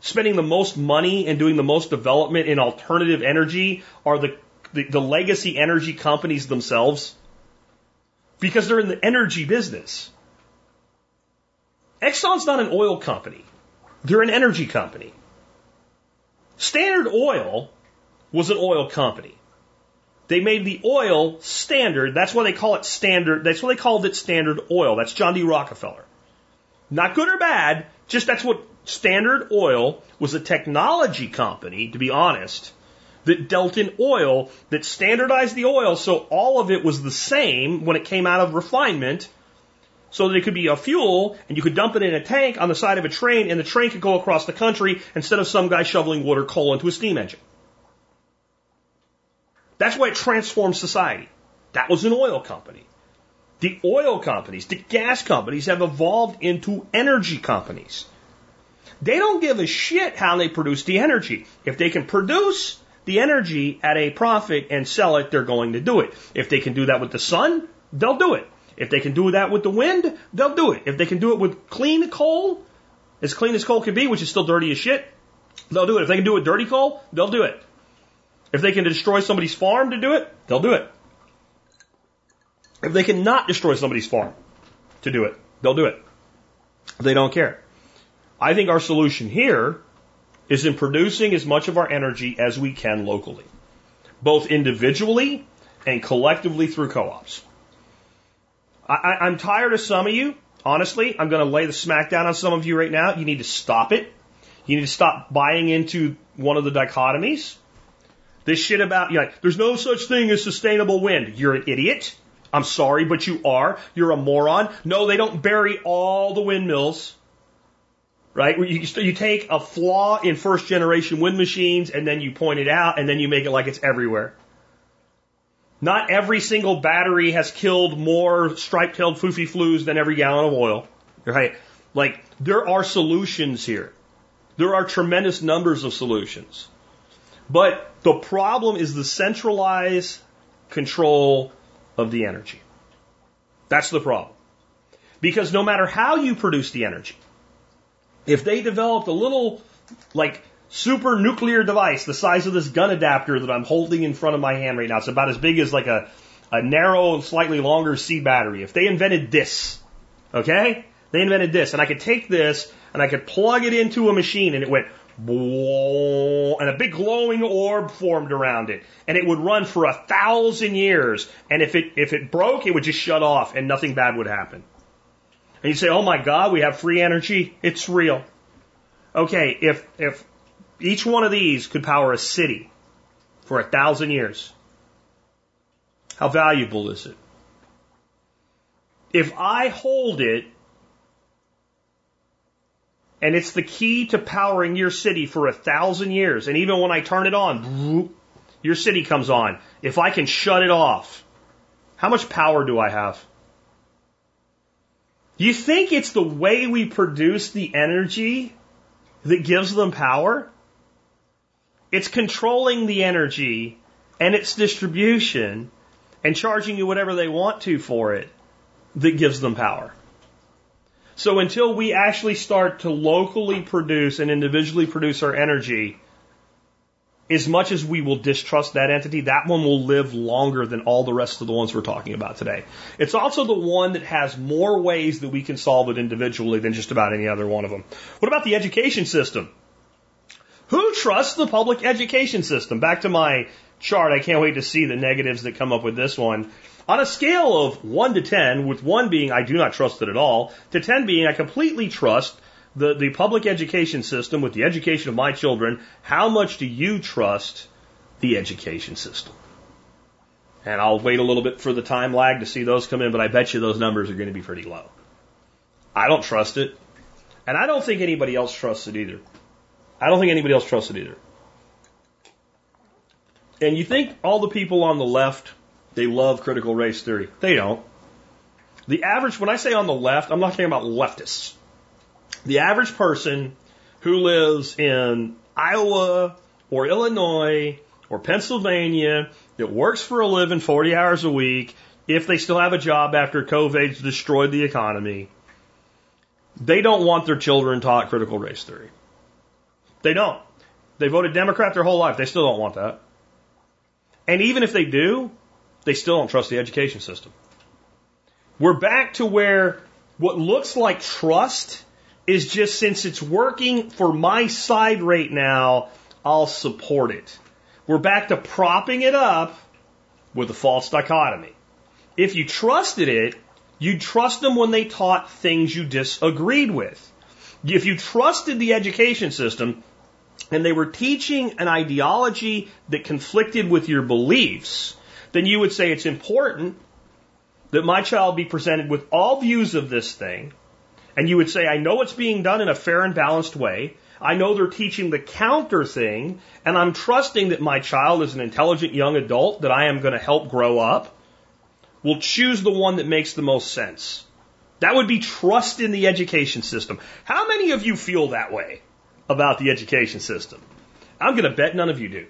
spending the most money and doing the most development in alternative energy are the, the, the legacy energy companies themselves because they're in the energy business. Exxon's not an oil company. They're an energy company. Standard Oil was an oil company. They made the oil standard. That's why they call it standard. That's why they called it Standard Oil. That's John D. Rockefeller. Not good or bad, just that's what Standard Oil was a technology company, to be honest, that dealt in oil, that standardized the oil so all of it was the same when it came out of refinement, so that it could be a fuel and you could dump it in a tank on the side of a train and the train could go across the country instead of some guy shoveling water coal into a steam engine. That's why it transformed society. That was an oil company. The oil companies, the gas companies have evolved into energy companies. They don't give a shit how they produce the energy. If they can produce the energy at a profit and sell it, they're going to do it. If they can do that with the sun, they'll do it. If they can do that with the wind, they'll do it. If they can do it with clean coal, as clean as coal can be, which is still dirty as shit, they'll do it. If they can do it with dirty coal, they'll do it. If they can destroy somebody's farm to do it, they'll do it. If they cannot destroy somebody's farm to do it, they'll do it. They don't care. I think our solution here is in producing as much of our energy as we can locally, both individually and collectively through co-ops. I, am tired of some of you. Honestly, I'm going to lay the smack down on some of you right now. You need to stop it. You need to stop buying into one of the dichotomies. This shit about, you know, there's no such thing as sustainable wind. You're an idiot. I'm sorry, but you are. You're a moron. No, they don't bury all the windmills. Right? You, you take a flaw in first generation wind machines and then you point it out and then you make it like it's everywhere. Not every single battery has killed more striped tailed foofy flues than every gallon of oil. Right? Like, there are solutions here. There are tremendous numbers of solutions. But the problem is the centralized control of the energy. That's the problem. Because no matter how you produce the energy, if they developed a little, like, super nuclear device the size of this gun adapter that I'm holding in front of my hand right now, it's about as big as like a, a narrow and slightly longer C battery. If they invented this, okay? They invented this, and I could take this and I could plug it into a machine and it went and a big glowing orb formed around it, and it would run for a thousand years. And if it if it broke, it would just shut off, and nothing bad would happen. And you say, "Oh my God, we have free energy. It's real." Okay, if if each one of these could power a city for a thousand years, how valuable is it? If I hold it And it's the key to powering your city for a thousand years. And even when I turn it on, your city comes on. If I can shut it off, how much power do I have? You think it's the way we produce the energy that gives them power? It's controlling the energy and its distribution and charging you whatever they want to for it that gives them power. So until we actually start to locally produce and individually produce our energy, as much as we will distrust that entity, that one will live longer than all the rest of the ones we're talking about today. It's also the one that has more ways that we can solve it individually than just about any other one of them. What about the education system? Who trusts the public education system? Back to my chart. I can't wait to see the negatives that come up with this one. On a scale of 1 to 10, with 1 being I do not trust it at all, to 10 being I completely trust the, the public education system with the education of my children, how much do you trust the education system? And I'll wait a little bit for the time lag to see those come in, but I bet you those numbers are going to be pretty low. I don't trust it. And I don't think anybody else trusts it either. I don't think anybody else trusts it either. And you think all the people on the left, they love critical race theory. They don't. The average, when I say on the left, I'm not talking about leftists. The average person who lives in Iowa or Illinois or Pennsylvania that works for a living 40 hours a week, if they still have a job after COVID's destroyed the economy, they don't want their children taught critical race theory. They don't. They voted Democrat their whole life. They still don't want that. And even if they do, they still don't trust the education system. We're back to where what looks like trust is just since it's working for my side right now, I'll support it. We're back to propping it up with a false dichotomy. If you trusted it, you'd trust them when they taught things you disagreed with. If you trusted the education system and they were teaching an ideology that conflicted with your beliefs, then you would say it's important that my child be presented with all views of this thing and you would say, I know it's being done in a fair and balanced way. I know they're teaching the counter thing, and I'm trusting that my child is an intelligent young adult that I am going to help grow up. Will choose the one that makes the most sense. That would be trust in the education system. How many of you feel that way about the education system? I'm going to bet none of you do.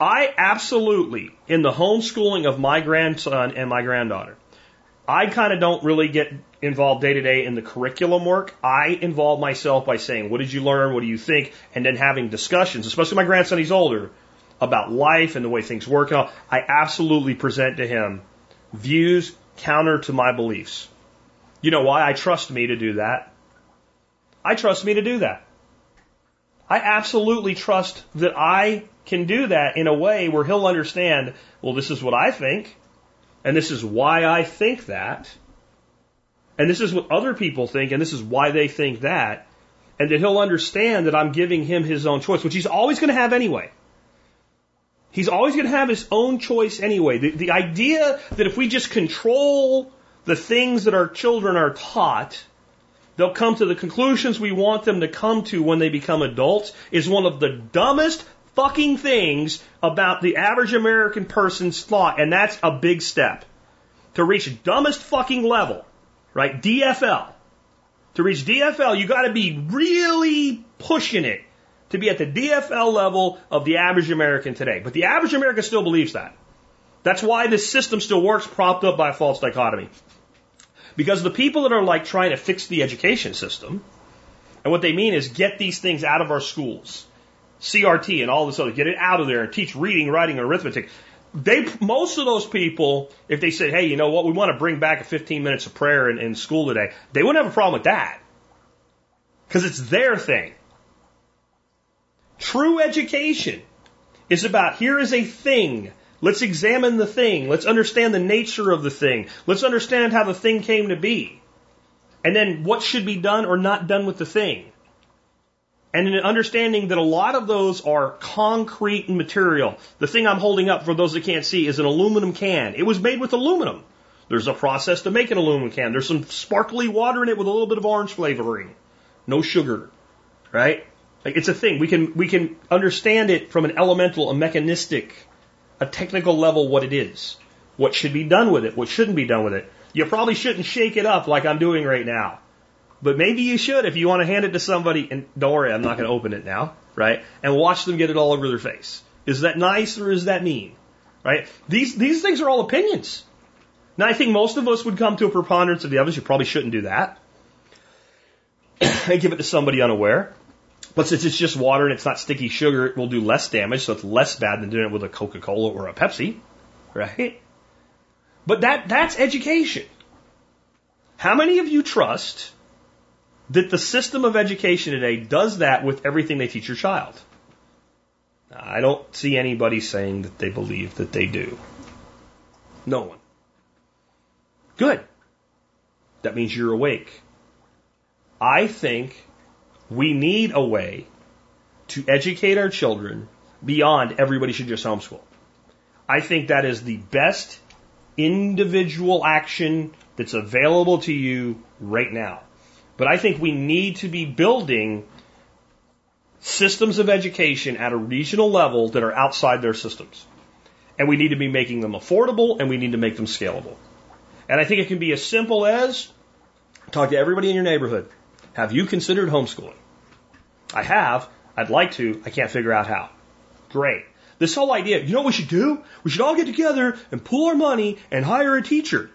I absolutely, in the homeschooling of my grandson and my granddaughter, I kind of don't really get involved day to day in the curriculum work. I involve myself by saying, what did you learn? What do you think? And then having discussions, especially my grandson, he's older, about life and the way things work. Out. I absolutely present to him views counter to my beliefs. You know why? I trust me to do that. I trust me to do that. I absolutely trust that I can do that in a way where he'll understand, well, this is what I think. And this is why I think that. And this is what other people think, and this is why they think that. And that he'll understand that I'm giving him his own choice, which he's always going to have anyway. He's always going to have his own choice anyway. The, the idea that if we just control the things that our children are taught, they'll come to the conclusions we want them to come to when they become adults is one of the dumbest fucking things about the average American person's thought, and that's a big step. To reach dumbest fucking level, right? DFL. To reach DFL, you gotta be really pushing it to be at the DFL level of the average American today. But the average American still believes that. That's why this system still works propped up by a false dichotomy. Because the people that are like trying to fix the education system, and what they mean is get these things out of our schools. CRT and all this other, get it out of there and teach reading, writing, and arithmetic. They, most of those people, if they said, hey, you know what, we want to bring back a 15 minutes of prayer in, in school today, they wouldn't have a problem with that. Because it's their thing. True education is about here is a thing. Let's examine the thing. Let's understand the nature of the thing. Let's understand how the thing came to be. And then what should be done or not done with the thing and an understanding that a lot of those are concrete and material. The thing I'm holding up for those that can't see is an aluminum can. It was made with aluminum. There's a process to make an aluminum can. There's some sparkly water in it with a little bit of orange flavoring. no sugar, right? Like it's a thing. We can we can understand it from an elemental, a mechanistic, a technical level what it is. What should be done with it, what shouldn't be done with it. You probably shouldn't shake it up like I'm doing right now. But maybe you should if you want to hand it to somebody and don't worry, I'm not going to open it now, right? And watch them get it all over their face. Is that nice or is that mean? Right? These these things are all opinions. Now I think most of us would come to a preponderance of the evidence. You probably shouldn't do that. [CLEARS THROAT] and give it to somebody unaware. But since it's just water and it's not sticky sugar, it will do less damage, so it's less bad than doing it with a Coca Cola or a Pepsi, right? But that that's education. How many of you trust that the system of education today does that with everything they teach your child? I don't see anybody saying that they believe that they do. No one. Good. That means you're awake. I think we need a way to educate our children beyond everybody should just homeschool. I think that is the best individual action that's available to you right now. But I think we need to be building systems of education at a regional level that are outside their systems. And we need to be making them affordable and we need to make them scalable. And I think it can be as simple as talk to everybody in your neighborhood. Have you considered homeschooling? I have. I'd like to. I can't figure out how. Great. This whole idea, you know what we should do? We should all get together and pool our money and hire a teacher.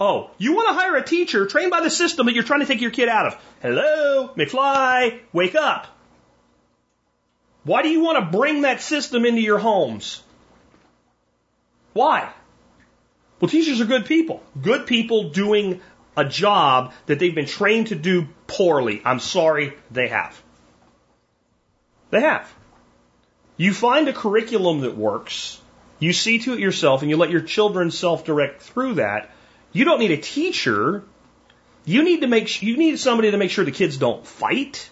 Oh, you want to hire a teacher trained by the system that you're trying to take your kid out of. Hello, McFly, wake up. Why do you want to bring that system into your homes? Why? Well, teachers are good people. Good people doing a job that they've been trained to do poorly. I'm sorry, they have. They have. You find a curriculum that works, you see to it yourself, and you let your children self direct through that. You don't need a teacher. You need to make you need somebody to make sure the kids don't fight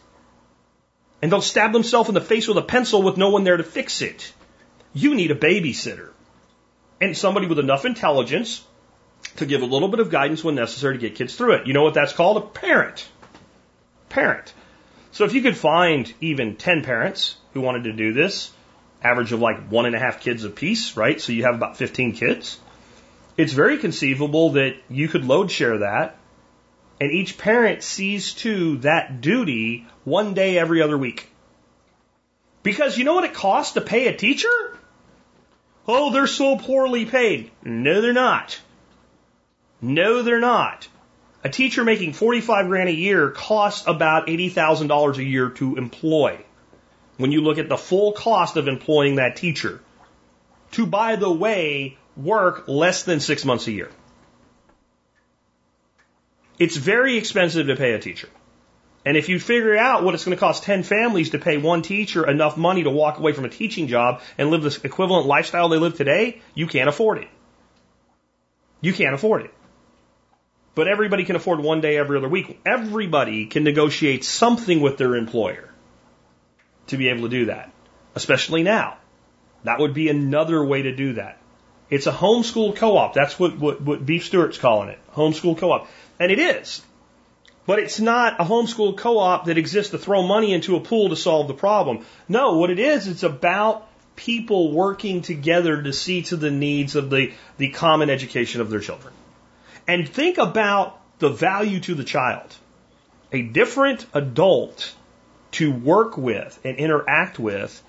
and don't stab themselves in the face with a pencil with no one there to fix it. You need a babysitter and somebody with enough intelligence to give a little bit of guidance when necessary to get kids through it. You know what that's called? A parent. Parent. So if you could find even 10 parents who wanted to do this, average of like one and a half kids apiece, right? So you have about 15 kids. It's very conceivable that you could load share that and each parent sees to that duty one day every other week. Because you know what it costs to pay a teacher? Oh, they're so poorly paid. No, they're not. No, they're not. A teacher making 45 grand a year costs about $80,000 a year to employ. When you look at the full cost of employing that teacher. To, by the way, work less than six months a year. It's very expensive to pay a teacher. And if you figure out what it's going to cost 10 families to pay one teacher enough money to walk away from a teaching job and live the equivalent lifestyle they live today, you can't afford it. You can't afford it. But everybody can afford one day every other week. Everybody can negotiate something with their employer to be able to do that, especially now. That would be another way to do that. It's a homeschool co-op. That's what, what, what Beef Stewart's calling it. Homeschool co-op. And it is. But it's not a homeschool co-op that exists to throw money into a pool to solve the problem. No, what it is, it's about people working together to see to the needs of the, the common education of their children. And think about the value to the child. A different adult to work with and interact with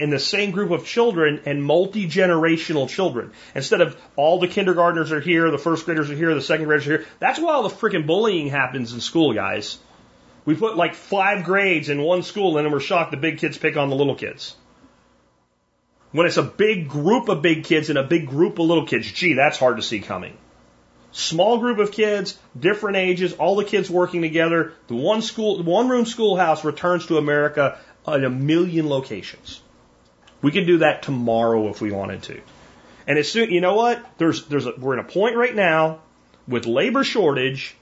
in the same group of children and multi generational children. Instead of all the kindergartners are here, the first graders are here, the second graders are here. That's why all the freaking bullying happens in school, guys. We put like five grades in one school and then we're shocked the big kids pick on the little kids. When it's a big group of big kids and a big group of little kids, gee, that's hard to see coming. Small group of kids, different ages, all the kids working together. The one school, one room schoolhouse returns to America in a million locations. We could do that tomorrow if we wanted to. And as soon, you know what? There's, there's a, we're in a point right now with labor shortage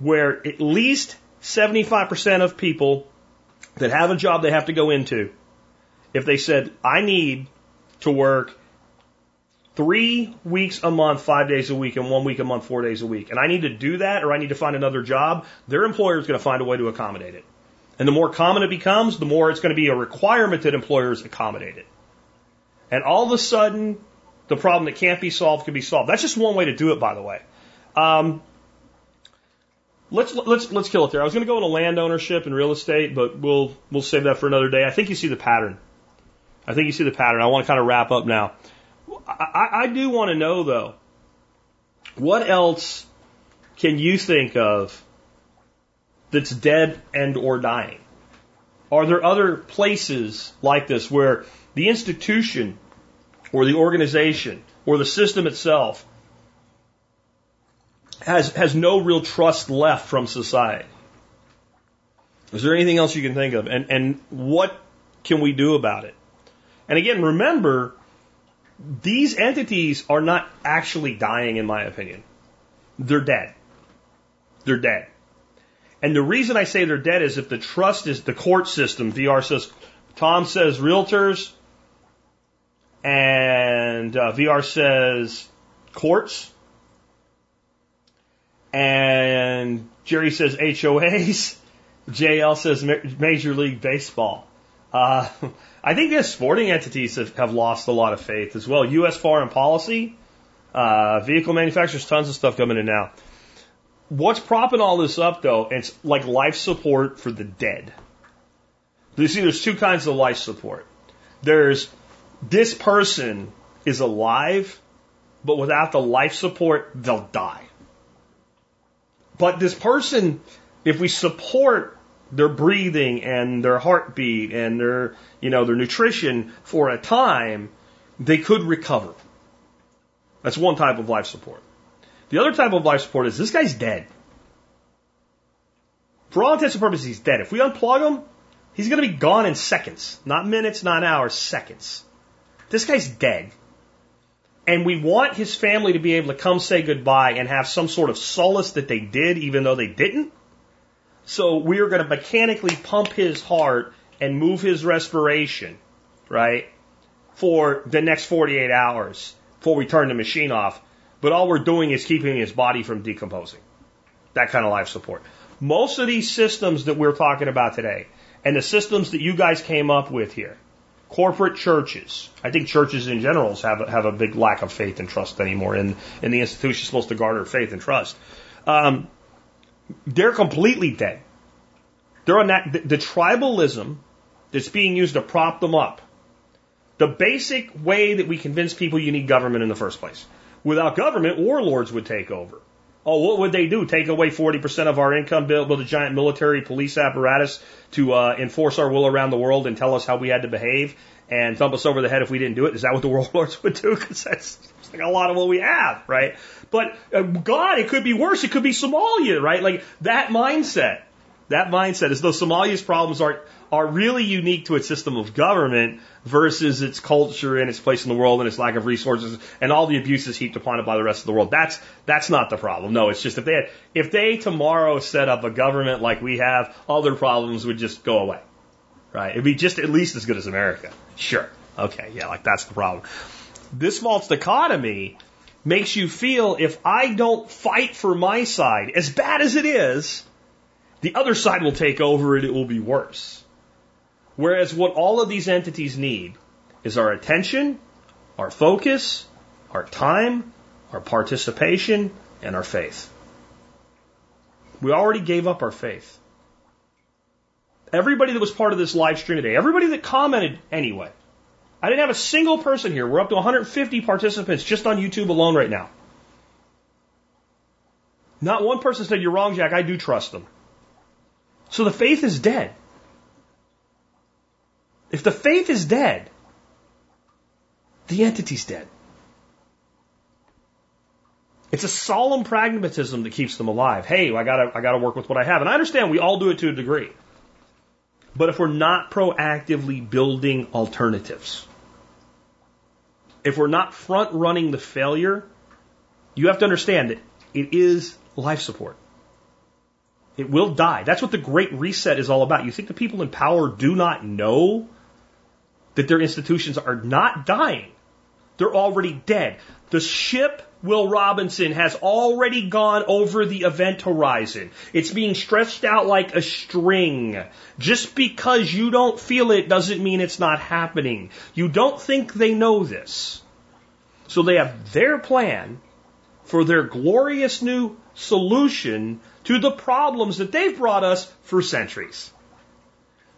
where at least 75% of people that have a job they have to go into, if they said, I need to work three weeks a month, five days a week, and one week a month, four days a week, and I need to do that or I need to find another job, their employer is going to find a way to accommodate it. And the more common it becomes, the more it's going to be a requirement that employers accommodate it. And all of a sudden, the problem that can't be solved can be solved. That's just one way to do it, by the way. Um, let's let's let's kill it there. I was going to go into land ownership and real estate, but we'll we'll save that for another day. I think you see the pattern. I think you see the pattern. I want to kind of wrap up now. I, I do want to know though, what else can you think of that's dead and or dying? Are there other places like this where the institution or the organization or the system itself has, has no real trust left from society. Is there anything else you can think of? And, and what can we do about it? And again, remember, these entities are not actually dying, in my opinion. They're dead. They're dead. And the reason I say they're dead is if the trust is the court system, VR says, Tom says realtors, and uh, VR says courts, and Jerry says HOAs, [LAUGHS] JL says Major League Baseball. Uh, [LAUGHS] I think the sporting entities have, have, lost a lot of faith as well. U.S. foreign policy, uh, vehicle manufacturers, tons of stuff coming in now. What's propping all this up though? It's like life support for the dead. You see, there's two kinds of life support. There's this person is alive, but without the life support, they'll die. But this person, if we support their breathing and their heartbeat and their, you know, their nutrition for a time, they could recover. That's one type of life support. The other type of life support is this guy's dead. For all intents and purposes, he's dead. If we unplug him, he's going to be gone in seconds. Not minutes, not hours, seconds. This guy's dead. And we want his family to be able to come say goodbye and have some sort of solace that they did, even though they didn't. So we are going to mechanically pump his heart and move his respiration, right, for the next 48 hours before we turn the machine off. But all we're doing is keeping his body from decomposing. That kind of life support. Most of these systems that we're talking about today, and the systems that you guys came up with here, corporate churches. I think churches in general have a, have a big lack of faith and trust anymore in, in the institution supposed to garner faith and trust. Um, they're completely dead. They're on that, the, the tribalism that's being used to prop them up. The basic way that we convince people you need government in the first place. Without government, warlords would take over. Oh, what would they do? Take away 40% of our income, build, a giant military police apparatus to uh, enforce our will around the world and tell us how we had to behave and thump us over the head if we didn't do it? Is that what the [LAUGHS] world lords would do? Because that's like a lot of what we have, right? But uh, God, it could be worse. It could be Somalia, right? Like that mindset. That mindset is though Somalia's problems are are really unique to its system of government versus its culture and its place in the world and its lack of resources and all the abuses heaped upon it by the rest of the world. That's that's not the problem. No, it's just if they had, if they tomorrow set up a government like we have, all their problems would just go away. Right? It'd be just at least as good as America. Sure. Okay, yeah, like that's the problem. This false dichotomy makes you feel if I don't fight for my side, as bad as it is, the other side will take over and it will be worse. Whereas what all of these entities need is our attention, our focus, our time, our participation, and our faith. We already gave up our faith. Everybody that was part of this live stream today, everybody that commented anyway, I didn't have a single person here. We're up to 150 participants just on YouTube alone right now. Not one person said, You're wrong, Jack. I do trust them. So the faith is dead. If the faith is dead, the entity's dead. It's a solemn pragmatism that keeps them alive. Hey, I gotta, I gotta work with what I have. And I understand we all do it to a degree. But if we're not proactively building alternatives, if we're not front running the failure, you have to understand that it is life support. It will die. That's what the Great Reset is all about. You think the people in power do not know that their institutions are not dying. They're already dead. The ship, Will Robinson, has already gone over the event horizon. It's being stretched out like a string. Just because you don't feel it doesn't mean it's not happening. You don't think they know this. So they have their plan for their glorious new solution to the problems that they've brought us for centuries.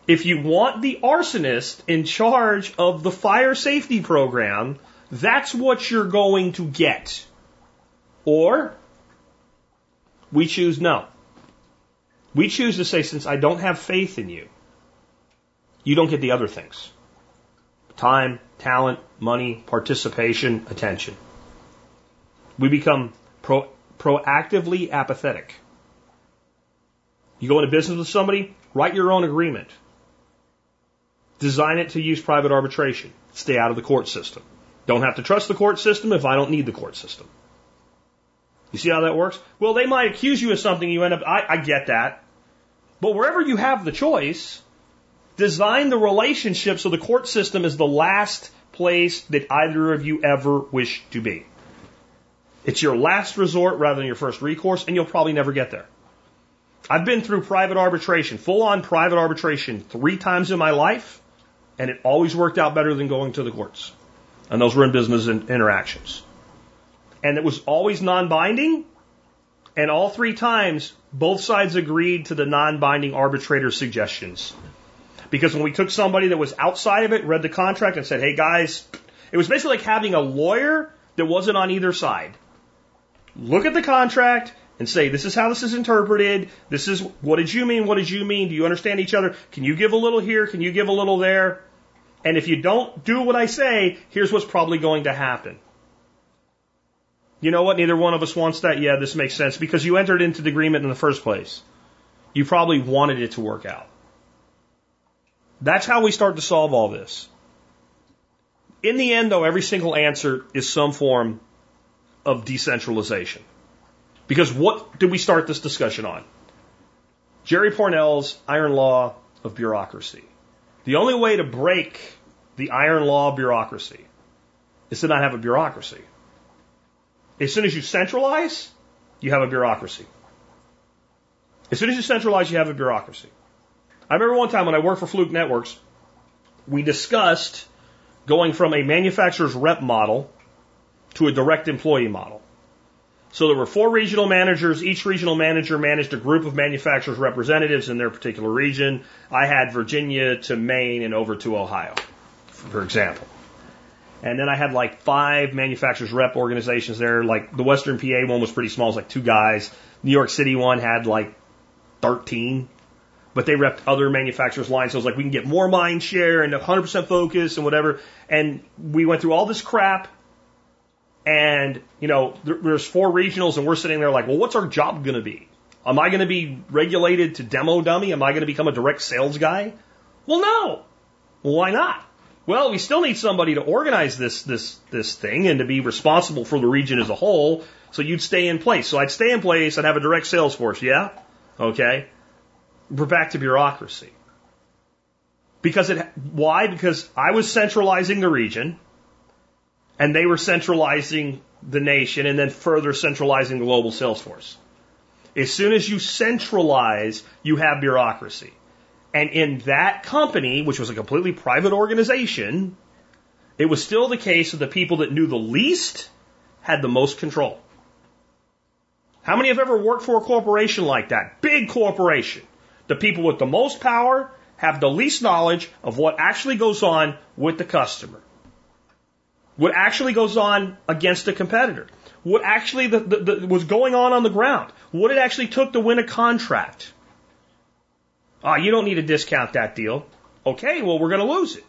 If you want the arsonist in charge of the fire safety program, that's what you're going to get. Or we choose no. We choose to say, since I don't have faith in you, you don't get the other things time, talent, money, participation, attention. We become pro- proactively apathetic. You go into business with somebody, write your own agreement. Design it to use private arbitration. Stay out of the court system. Don't have to trust the court system if I don't need the court system. You see how that works? Well, they might accuse you of something, you end up, I, I get that. But wherever you have the choice, design the relationship so the court system is the last place that either of you ever wish to be. It's your last resort rather than your first recourse, and you'll probably never get there. I've been through private arbitration, full on private arbitration, three times in my life, and it always worked out better than going to the courts. And those were in business interactions. And it was always non binding, and all three times, both sides agreed to the non binding arbitrator's suggestions. Because when we took somebody that was outside of it, read the contract, and said, hey guys, it was basically like having a lawyer that wasn't on either side. Look at the contract, and say, this is how this is interpreted. This is, what did you mean? What did you mean? Do you understand each other? Can you give a little here? Can you give a little there? And if you don't do what I say, here's what's probably going to happen. You know what? Neither one of us wants that. Yeah, this makes sense because you entered into the agreement in the first place. You probably wanted it to work out. That's how we start to solve all this. In the end, though, every single answer is some form of decentralization. Because what did we start this discussion on? Jerry Pournelle's iron law of bureaucracy. The only way to break the iron law of bureaucracy is to not have a bureaucracy. As soon as you centralize, you have a bureaucracy. As soon as you centralize, you have a bureaucracy. I remember one time when I worked for Fluke Networks, we discussed going from a manufacturer's rep model to a direct employee model. So there were four regional managers. Each regional manager managed a group of manufacturers representatives in their particular region. I had Virginia to Maine and over to Ohio, for example. And then I had like five manufacturers rep organizations there. Like the Western PA one was pretty small, it was like two guys. New York City one had like 13, but they repped other manufacturers' lines. So it was like we can get more mind share and 100% focus and whatever. And we went through all this crap and, you know, there, there's four regionals and we're sitting there like, well, what's our job going to be? Am I going to be regulated to demo dummy? Am I going to become a direct sales guy? Well, no. Well, why not? Well, we still need somebody to organize this, this, this thing and to be responsible for the region as a whole. So you'd stay in place. So I'd stay in place. I'd have a direct sales force. Yeah. Okay. We're back to bureaucracy. Because it, why? Because I was centralizing the region and they were centralizing the nation and then further centralizing the global sales force. As soon as you centralize, you have bureaucracy. And in that company, which was a completely private organization, it was still the case that the people that knew the least had the most control. How many have ever worked for a corporation like that? Big corporation. The people with the most power have the least knowledge of what actually goes on with the customer what actually goes on against a competitor, what actually the, the, the, was going on on the ground, what it actually took to win a contract. Ah, oh, you don't need to discount that deal. Okay, well, we're going to lose it.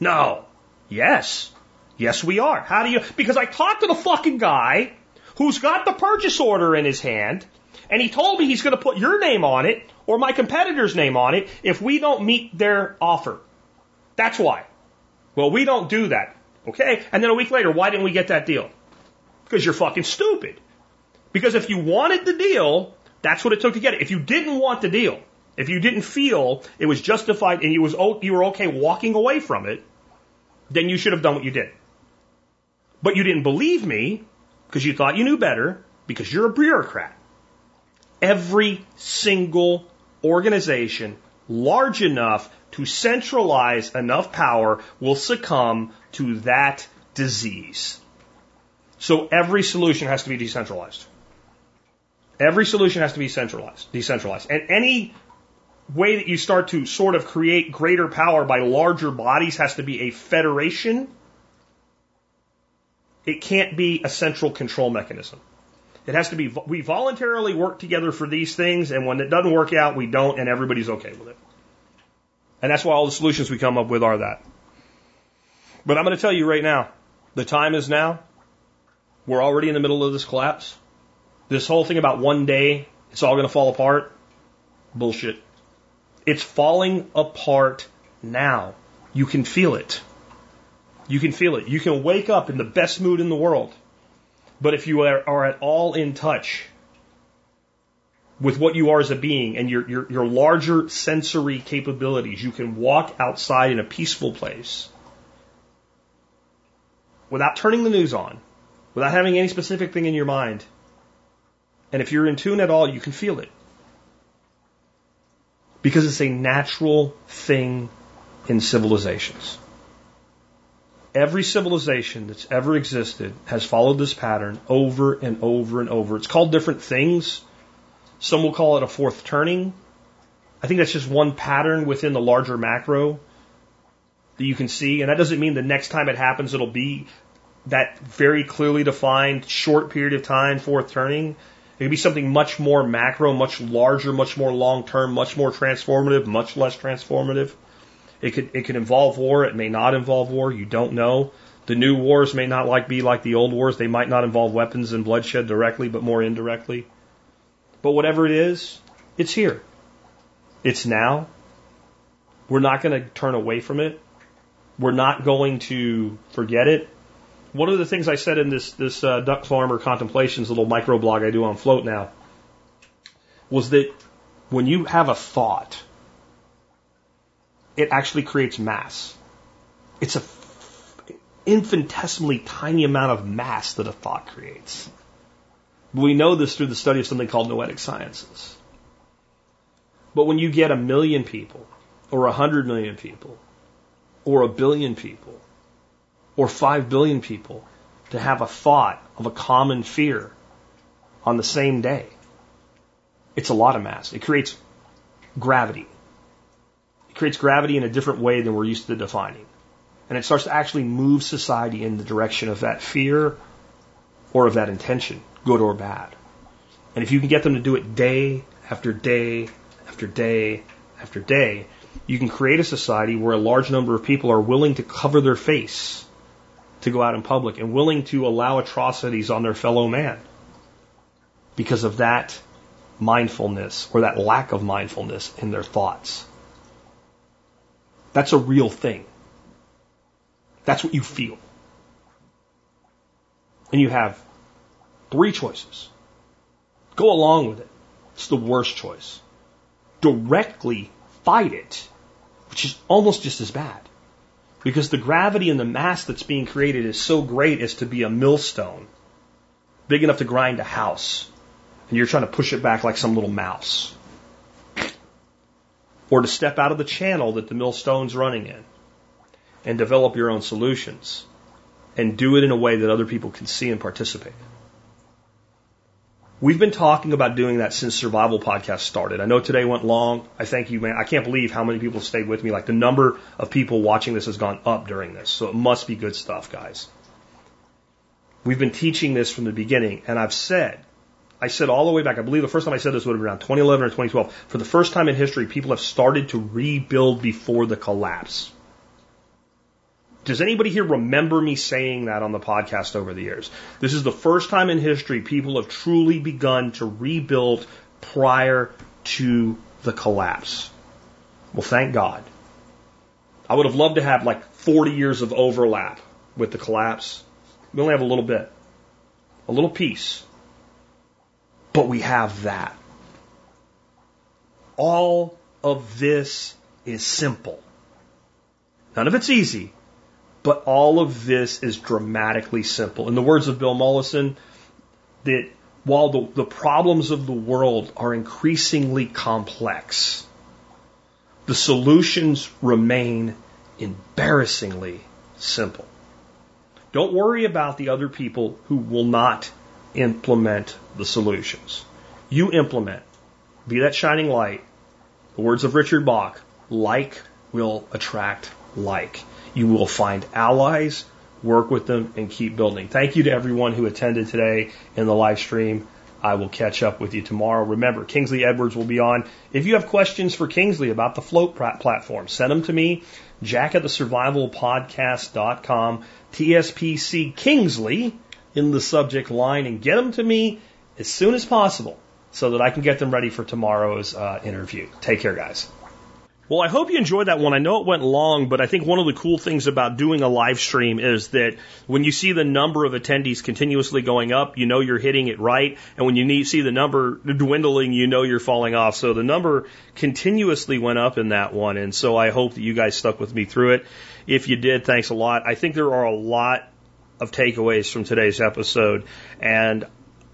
No. Yes. Yes, we are. How do you? Because I talked to the fucking guy who's got the purchase order in his hand, and he told me he's going to put your name on it or my competitor's name on it if we don't meet their offer. That's why. Well, we don't do that. Okay? And then a week later, why didn't we get that deal? Because you're fucking stupid. Because if you wanted the deal, that's what it took to get it. If you didn't want the deal, if you didn't feel it was justified and you was you were okay walking away from it, then you should have done what you did. But you didn't believe me because you thought you knew better because you're a bureaucrat. Every single organization large enough to centralize enough power will succumb to that disease. So every solution has to be decentralized. Every solution has to be centralized, decentralized. And any way that you start to sort of create greater power by larger bodies has to be a federation. It can't be a central control mechanism. It has to be, we voluntarily work together for these things, and when it doesn't work out, we don't, and everybody's okay with it. And that's why all the solutions we come up with are that. But I'm going to tell you right now, the time is now. We're already in the middle of this collapse. This whole thing about one day, it's all going to fall apart. Bullshit. It's falling apart now. You can feel it. You can feel it. You can wake up in the best mood in the world. But if you are, are at all in touch with what you are as a being and your, your, your larger sensory capabilities, you can walk outside in a peaceful place without turning the news on, without having any specific thing in your mind. And if you're in tune at all, you can feel it. Because it's a natural thing in civilizations. Every civilization that's ever existed has followed this pattern over and over and over. It's called different things. Some will call it a fourth turning. I think that's just one pattern within the larger macro that you can see. And that doesn't mean the next time it happens, it'll be that very clearly defined short period of time, fourth turning. It could be something much more macro, much larger, much more long term, much more transformative, much less transformative. It could it could involve war. It may not involve war. You don't know. The new wars may not like be like the old wars. They might not involve weapons and bloodshed directly, but more indirectly. But whatever it is, it's here. It's now. We're not going to turn away from it. We're not going to forget it. One of the things I said in this this uh, duck farmer contemplations little microblog I do on Flote now was that when you have a thought it actually creates mass. It's a infinitesimally tiny amount of mass that a thought creates. We know this through the study of something called noetic sciences. But when you get a million people, or a hundred million people, or a billion people, or five billion people to have a thought of a common fear on the same day, it's a lot of mass. It creates gravity. It creates gravity in a different way than we're used to defining. And it starts to actually move society in the direction of that fear or of that intention, good or bad. And if you can get them to do it day after day after day after day, you can create a society where a large number of people are willing to cover their face to go out in public and willing to allow atrocities on their fellow man because of that mindfulness or that lack of mindfulness in their thoughts. That's a real thing. That's what you feel. And you have three choices. Go along with it. It's the worst choice. Directly fight it, which is almost just as bad. Because the gravity and the mass that's being created is so great as to be a millstone, big enough to grind a house. And you're trying to push it back like some little mouse or to step out of the channel that the millstone's running in and develop your own solutions and do it in a way that other people can see and participate. We've been talking about doing that since Survival Podcast started. I know today went long. I thank you, man. I can't believe how many people stayed with me. Like the number of people watching this has gone up during this. So it must be good stuff, guys. We've been teaching this from the beginning, and I've said I said all the way back, I believe the first time I said this would have been around 2011 or 2012. For the first time in history, people have started to rebuild before the collapse. Does anybody here remember me saying that on the podcast over the years? This is the first time in history people have truly begun to rebuild prior to the collapse. Well, thank God. I would have loved to have like 40 years of overlap with the collapse. We only have a little bit, a little piece. But we have that. All of this is simple. None of it's easy, But all of this is dramatically simple. In the words of Bill Mollison, that while the, the problems of the world are increasingly complex, the solutions remain embarrassingly simple. Don't worry about the other people who will not implement the solutions. You implement. Be that shining light. The words of Richard Bach like will attract like. You will find allies, work with them, and keep building. Thank you to everyone who attended today in the live stream. I will catch up with you tomorrow. Remember, Kingsley Edwards will be on. If you have questions for Kingsley about the Flote platform, send them to me, jack at the survivalpodcast.com, TSPC Kingsley in the subject line, and get them to me as soon as possible so that I can get them ready for tomorrow's uh, interview. Take care, guys. Well, I hope you enjoyed that one. I know it went long, but I think one of the cool things about doing a live stream is that when you see the number of attendees continuously going up, you know you're hitting it right. And when you need, see the number dwindling, you know you're falling off. So the number continuously went up in that one. And so I hope that you guys stuck with me through it. If you did, thanks a lot. I think there are a lot of takeaways from today's episode. And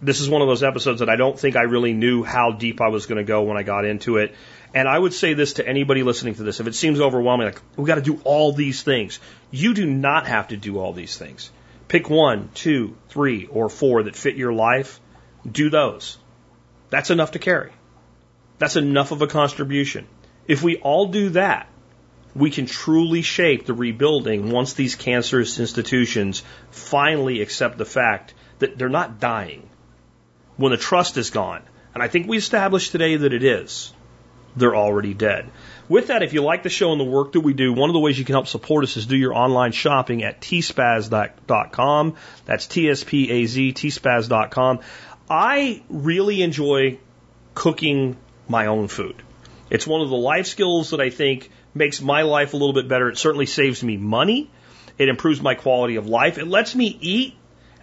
this is one of those episodes that I don't think I really knew how deep I was going to go when I got into it. And I would say this to anybody listening to this. If it seems overwhelming, like, we got to do all these things. You do not have to do all these things. Pick one, two, three, or four that fit your life. Do those. That's enough to carry. That's enough of a contribution. If we all do that, we can truly shape the rebuilding once these cancerous institutions finally accept the fact that they're not dying. When the trust is gone, and I think we established today that it is, they're already dead. With that, if you like the show and the work that we do, one of the ways you can help support us is do your online shopping at tspaz.com. That's T-S-P-A-Z, tspaz.com. I really enjoy cooking my own food. It's one of the life skills that I think makes my life a little bit better. It certainly saves me money. It improves my quality of life. It lets me eat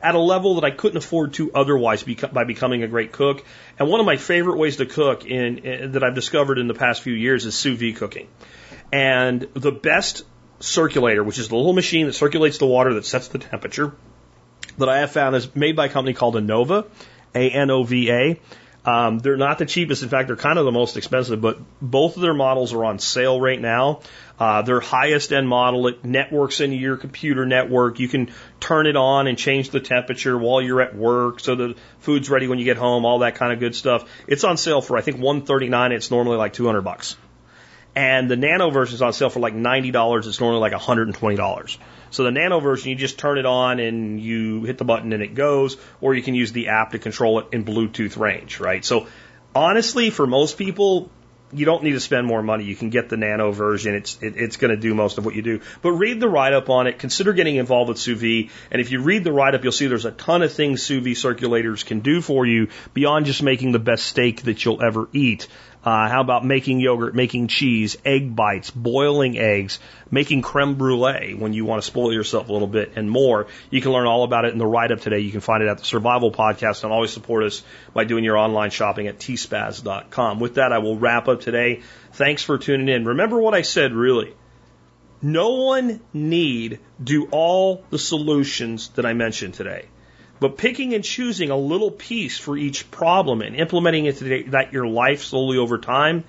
at a level that I couldn't afford to otherwise by becoming a great cook. And one of my favorite ways to cook in, in, that I've discovered in the past few years is sous vide cooking. And the best circulator, which is the little machine that circulates the water that sets the temperature, that I have found is made by a company called Anova, A N O V A. Um, they're not the cheapest. In fact, they're kind of the most expensive, but both of their models are on sale right now. Uh, their highest end model, it networks into your computer network. You can turn it on and change the temperature while you're at work so the food's ready when you get home, all that kind of good stuff. It's on sale for, I think, 139 It's normally like 200 bucks. And the nano version is on sale for like $90. It's normally like $120. So the nano version, you just turn it on and you hit the button and it goes, or you can use the app to control it in Bluetooth range, right? So honestly, for most people, you don't need to spend more money. You can get the nano version. It's it, it's going to do most of what you do. But read the write up on it. Consider getting involved with sous vide. And if you read the write up, you'll see there's a ton of things sous vide circulators can do for you beyond just making the best steak that you'll ever eat. Uh, how about making yogurt, making cheese, egg bites, boiling eggs, making creme brulee when you want to spoil yourself a little bit and more. You can learn all about it in the write up today. You can find it at the Survival Podcast and always support us by doing your online shopping at tspaz.com. With that, I will wrap up today. Thanks for tuning in. Remember what I said really. No one need do all the solutions that I mentioned today. But picking and choosing a little piece for each problem and implementing it that your life slowly over time,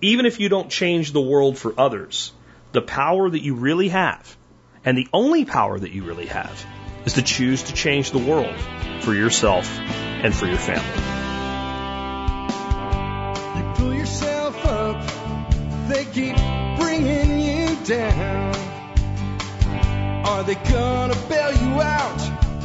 even if you don't change the world for others, the power that you really have, and the only power that you really have, is to choose to change the world for yourself and for your family. You pull yourself up, they keep bringing you down. Are they gonna bail you out?